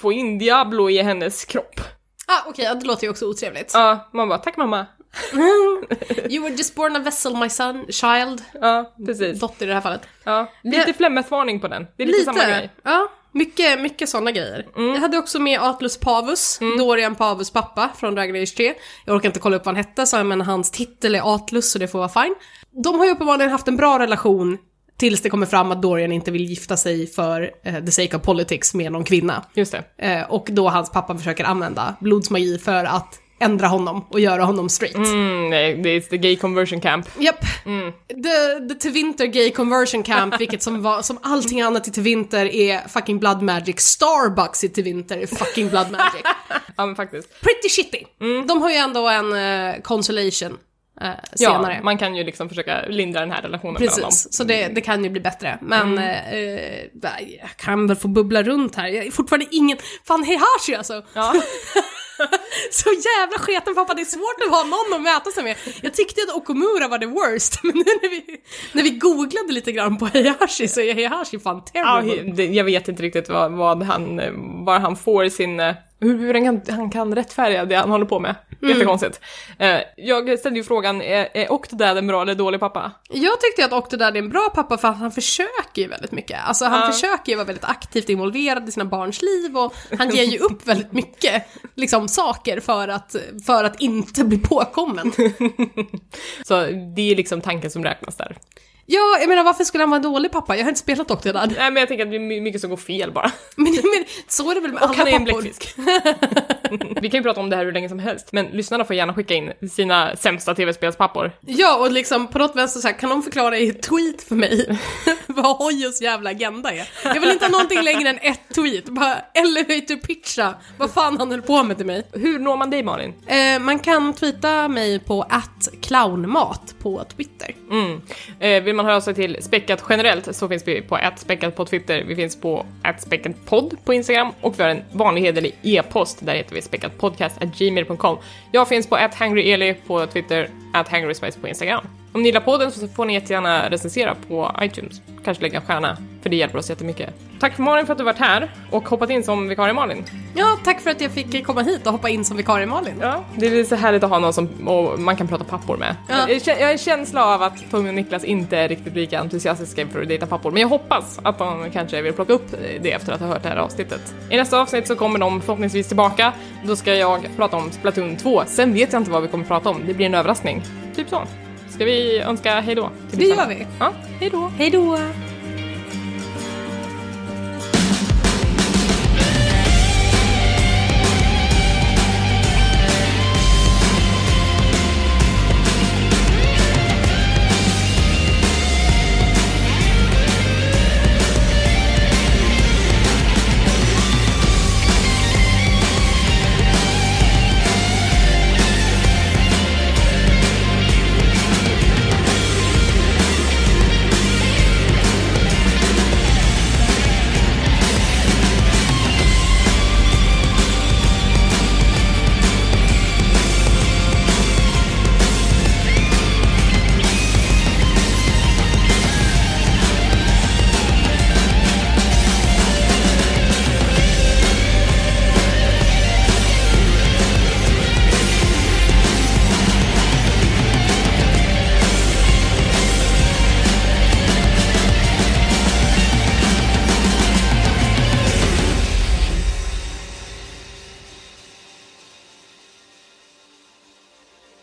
få in Diablo i hennes kropp. Ah, okej, ja, det låter ju också otrevligt. Ja, man bara tack mamma. [LAUGHS] You were just born a vessel my son, child. Ja, precis. Dotter i det här fallet. Ja, lite flämmesvarning på den. Det är lite, samma grej. Ja, mycket, mycket sådana grejer. Jag hade också med Atlus Pavus, Dorian Pavus pappa från Dragon Age 3. Jag orkar inte kolla upp vad han hette, så men hans titel är Atlus så det får vara fine. De har ju uppenbarligen haft en bra relation tills det kommer fram att Dorian inte vill gifta sig för eh, the sake of politics med någon kvinna. Just det. Eh, och då hans pappa försöker använda blodsmagi för att ändra honom och göra honom straight. Mm, det är the gay conversion camp. Japp. The, the Tevinter Gay Conversion Camp, [LAUGHS] vilket som, var, som allting annat i Tevinter är fucking blood magic. Starbucks i Tevinter är fucking blood magic. [LAUGHS] Ja, men faktiskt. Pretty shitty. De har ju ändå en uh, consolation eh, senare. Ja, man kan ju liksom försöka lindra den här relationen mellan dem. Precis, så det, det kan ju bli bättre. Men eh, eh, jag kan väl få bubbla runt här. Jag är fortfarande ingen... Fan, Heihachi alltså! Ja. [LAUGHS] Så jävla sketen pappa, det är svårt att ha någon att mäta sig med. Jag tyckte att Okumura var the worst, [LAUGHS] men nu när vi, när vi googlade lite grann på Heihachi så är Heihachi fan Ja, terrible. det- jag vet inte riktigt vad, vad han, var han får sin, eh, hur, hur han, kan, han kan rättfärdiga det han håller på med. Jättekonstigt. Eh, jag ställde ju frågan, är, är Octodad en bra eller dålig pappa? Jag tyckte att Octodad är en bra pappa för att han försöker ju väldigt mycket. Alltså han Ja. försöker ju vara väldigt aktivt involverad i sina barns liv och han ger ju upp väldigt mycket liksom saker för att, för att inte bli påkommen. [LAUGHS] Så det är liksom tanken som räknas där. Ja, jag menar varför skulle han vara en dålig pappa? Jag har inte spelat Octodad. Nej men jag tänker att det är my- mycket som går fel bara. [LAUGHS] Men, men så är det väl med Och alla han är en pappor? bläckfisk. [LAUGHS] Vi kan ju prata om det här hur länge som helst, men lyssnarna får gärna skicka in sina sämsta tv-spelspappor. Ja, och liksom på något vänster så här, kan de förklara i ett tweet för mig [LAUGHS] vad Hojos jävla agenda är? Jag vill inte ha någonting längre än ett tweet, bara elevator pitcha vad fan han höll på med till mig. Hur når man dig Malin? Eh, man kan tweeta mig på clownmat på Twitter. Mm. Eh, man höra av sig till Späckat generellt så finns vi på späckat på Twitter, vi finns på späckatpodd på Instagram och vi har en vanlig hederlig e-post, där heter vi späckatpodcast.gmail.com. Jag finns på hangryeli på Twitter, hangryspice på Instagram. Om ni gillar podden så får ni jättegärna recensera på iTunes, kanske lägga en stjärna, för det hjälper oss jättemycket. Tack för Malin för att du varit här och hoppat in som vikarie Malin. Ja, tack för att jag fick komma hit och hoppa in som vikarie Malin. Ja, det är så härligt att ha någon som man kan prata pappor med. Ja. Jag har en känsla av att Tommy och Niklas inte är riktigt lika entusiastiska för att dejta pappor, men jag hoppas att de kanske vill plocka upp det efter att ha hört det här avsnittet. I nästa avsnitt så kommer de förhoppningsvis tillbaka. Då ska jag prata om Splatoon 2. Sen vet jag inte vad vi kommer prata om. Det blir en överraskning. Typ så. Ska vi önska hejdå? till Det gör vi. Ja, hejdå. Hej då!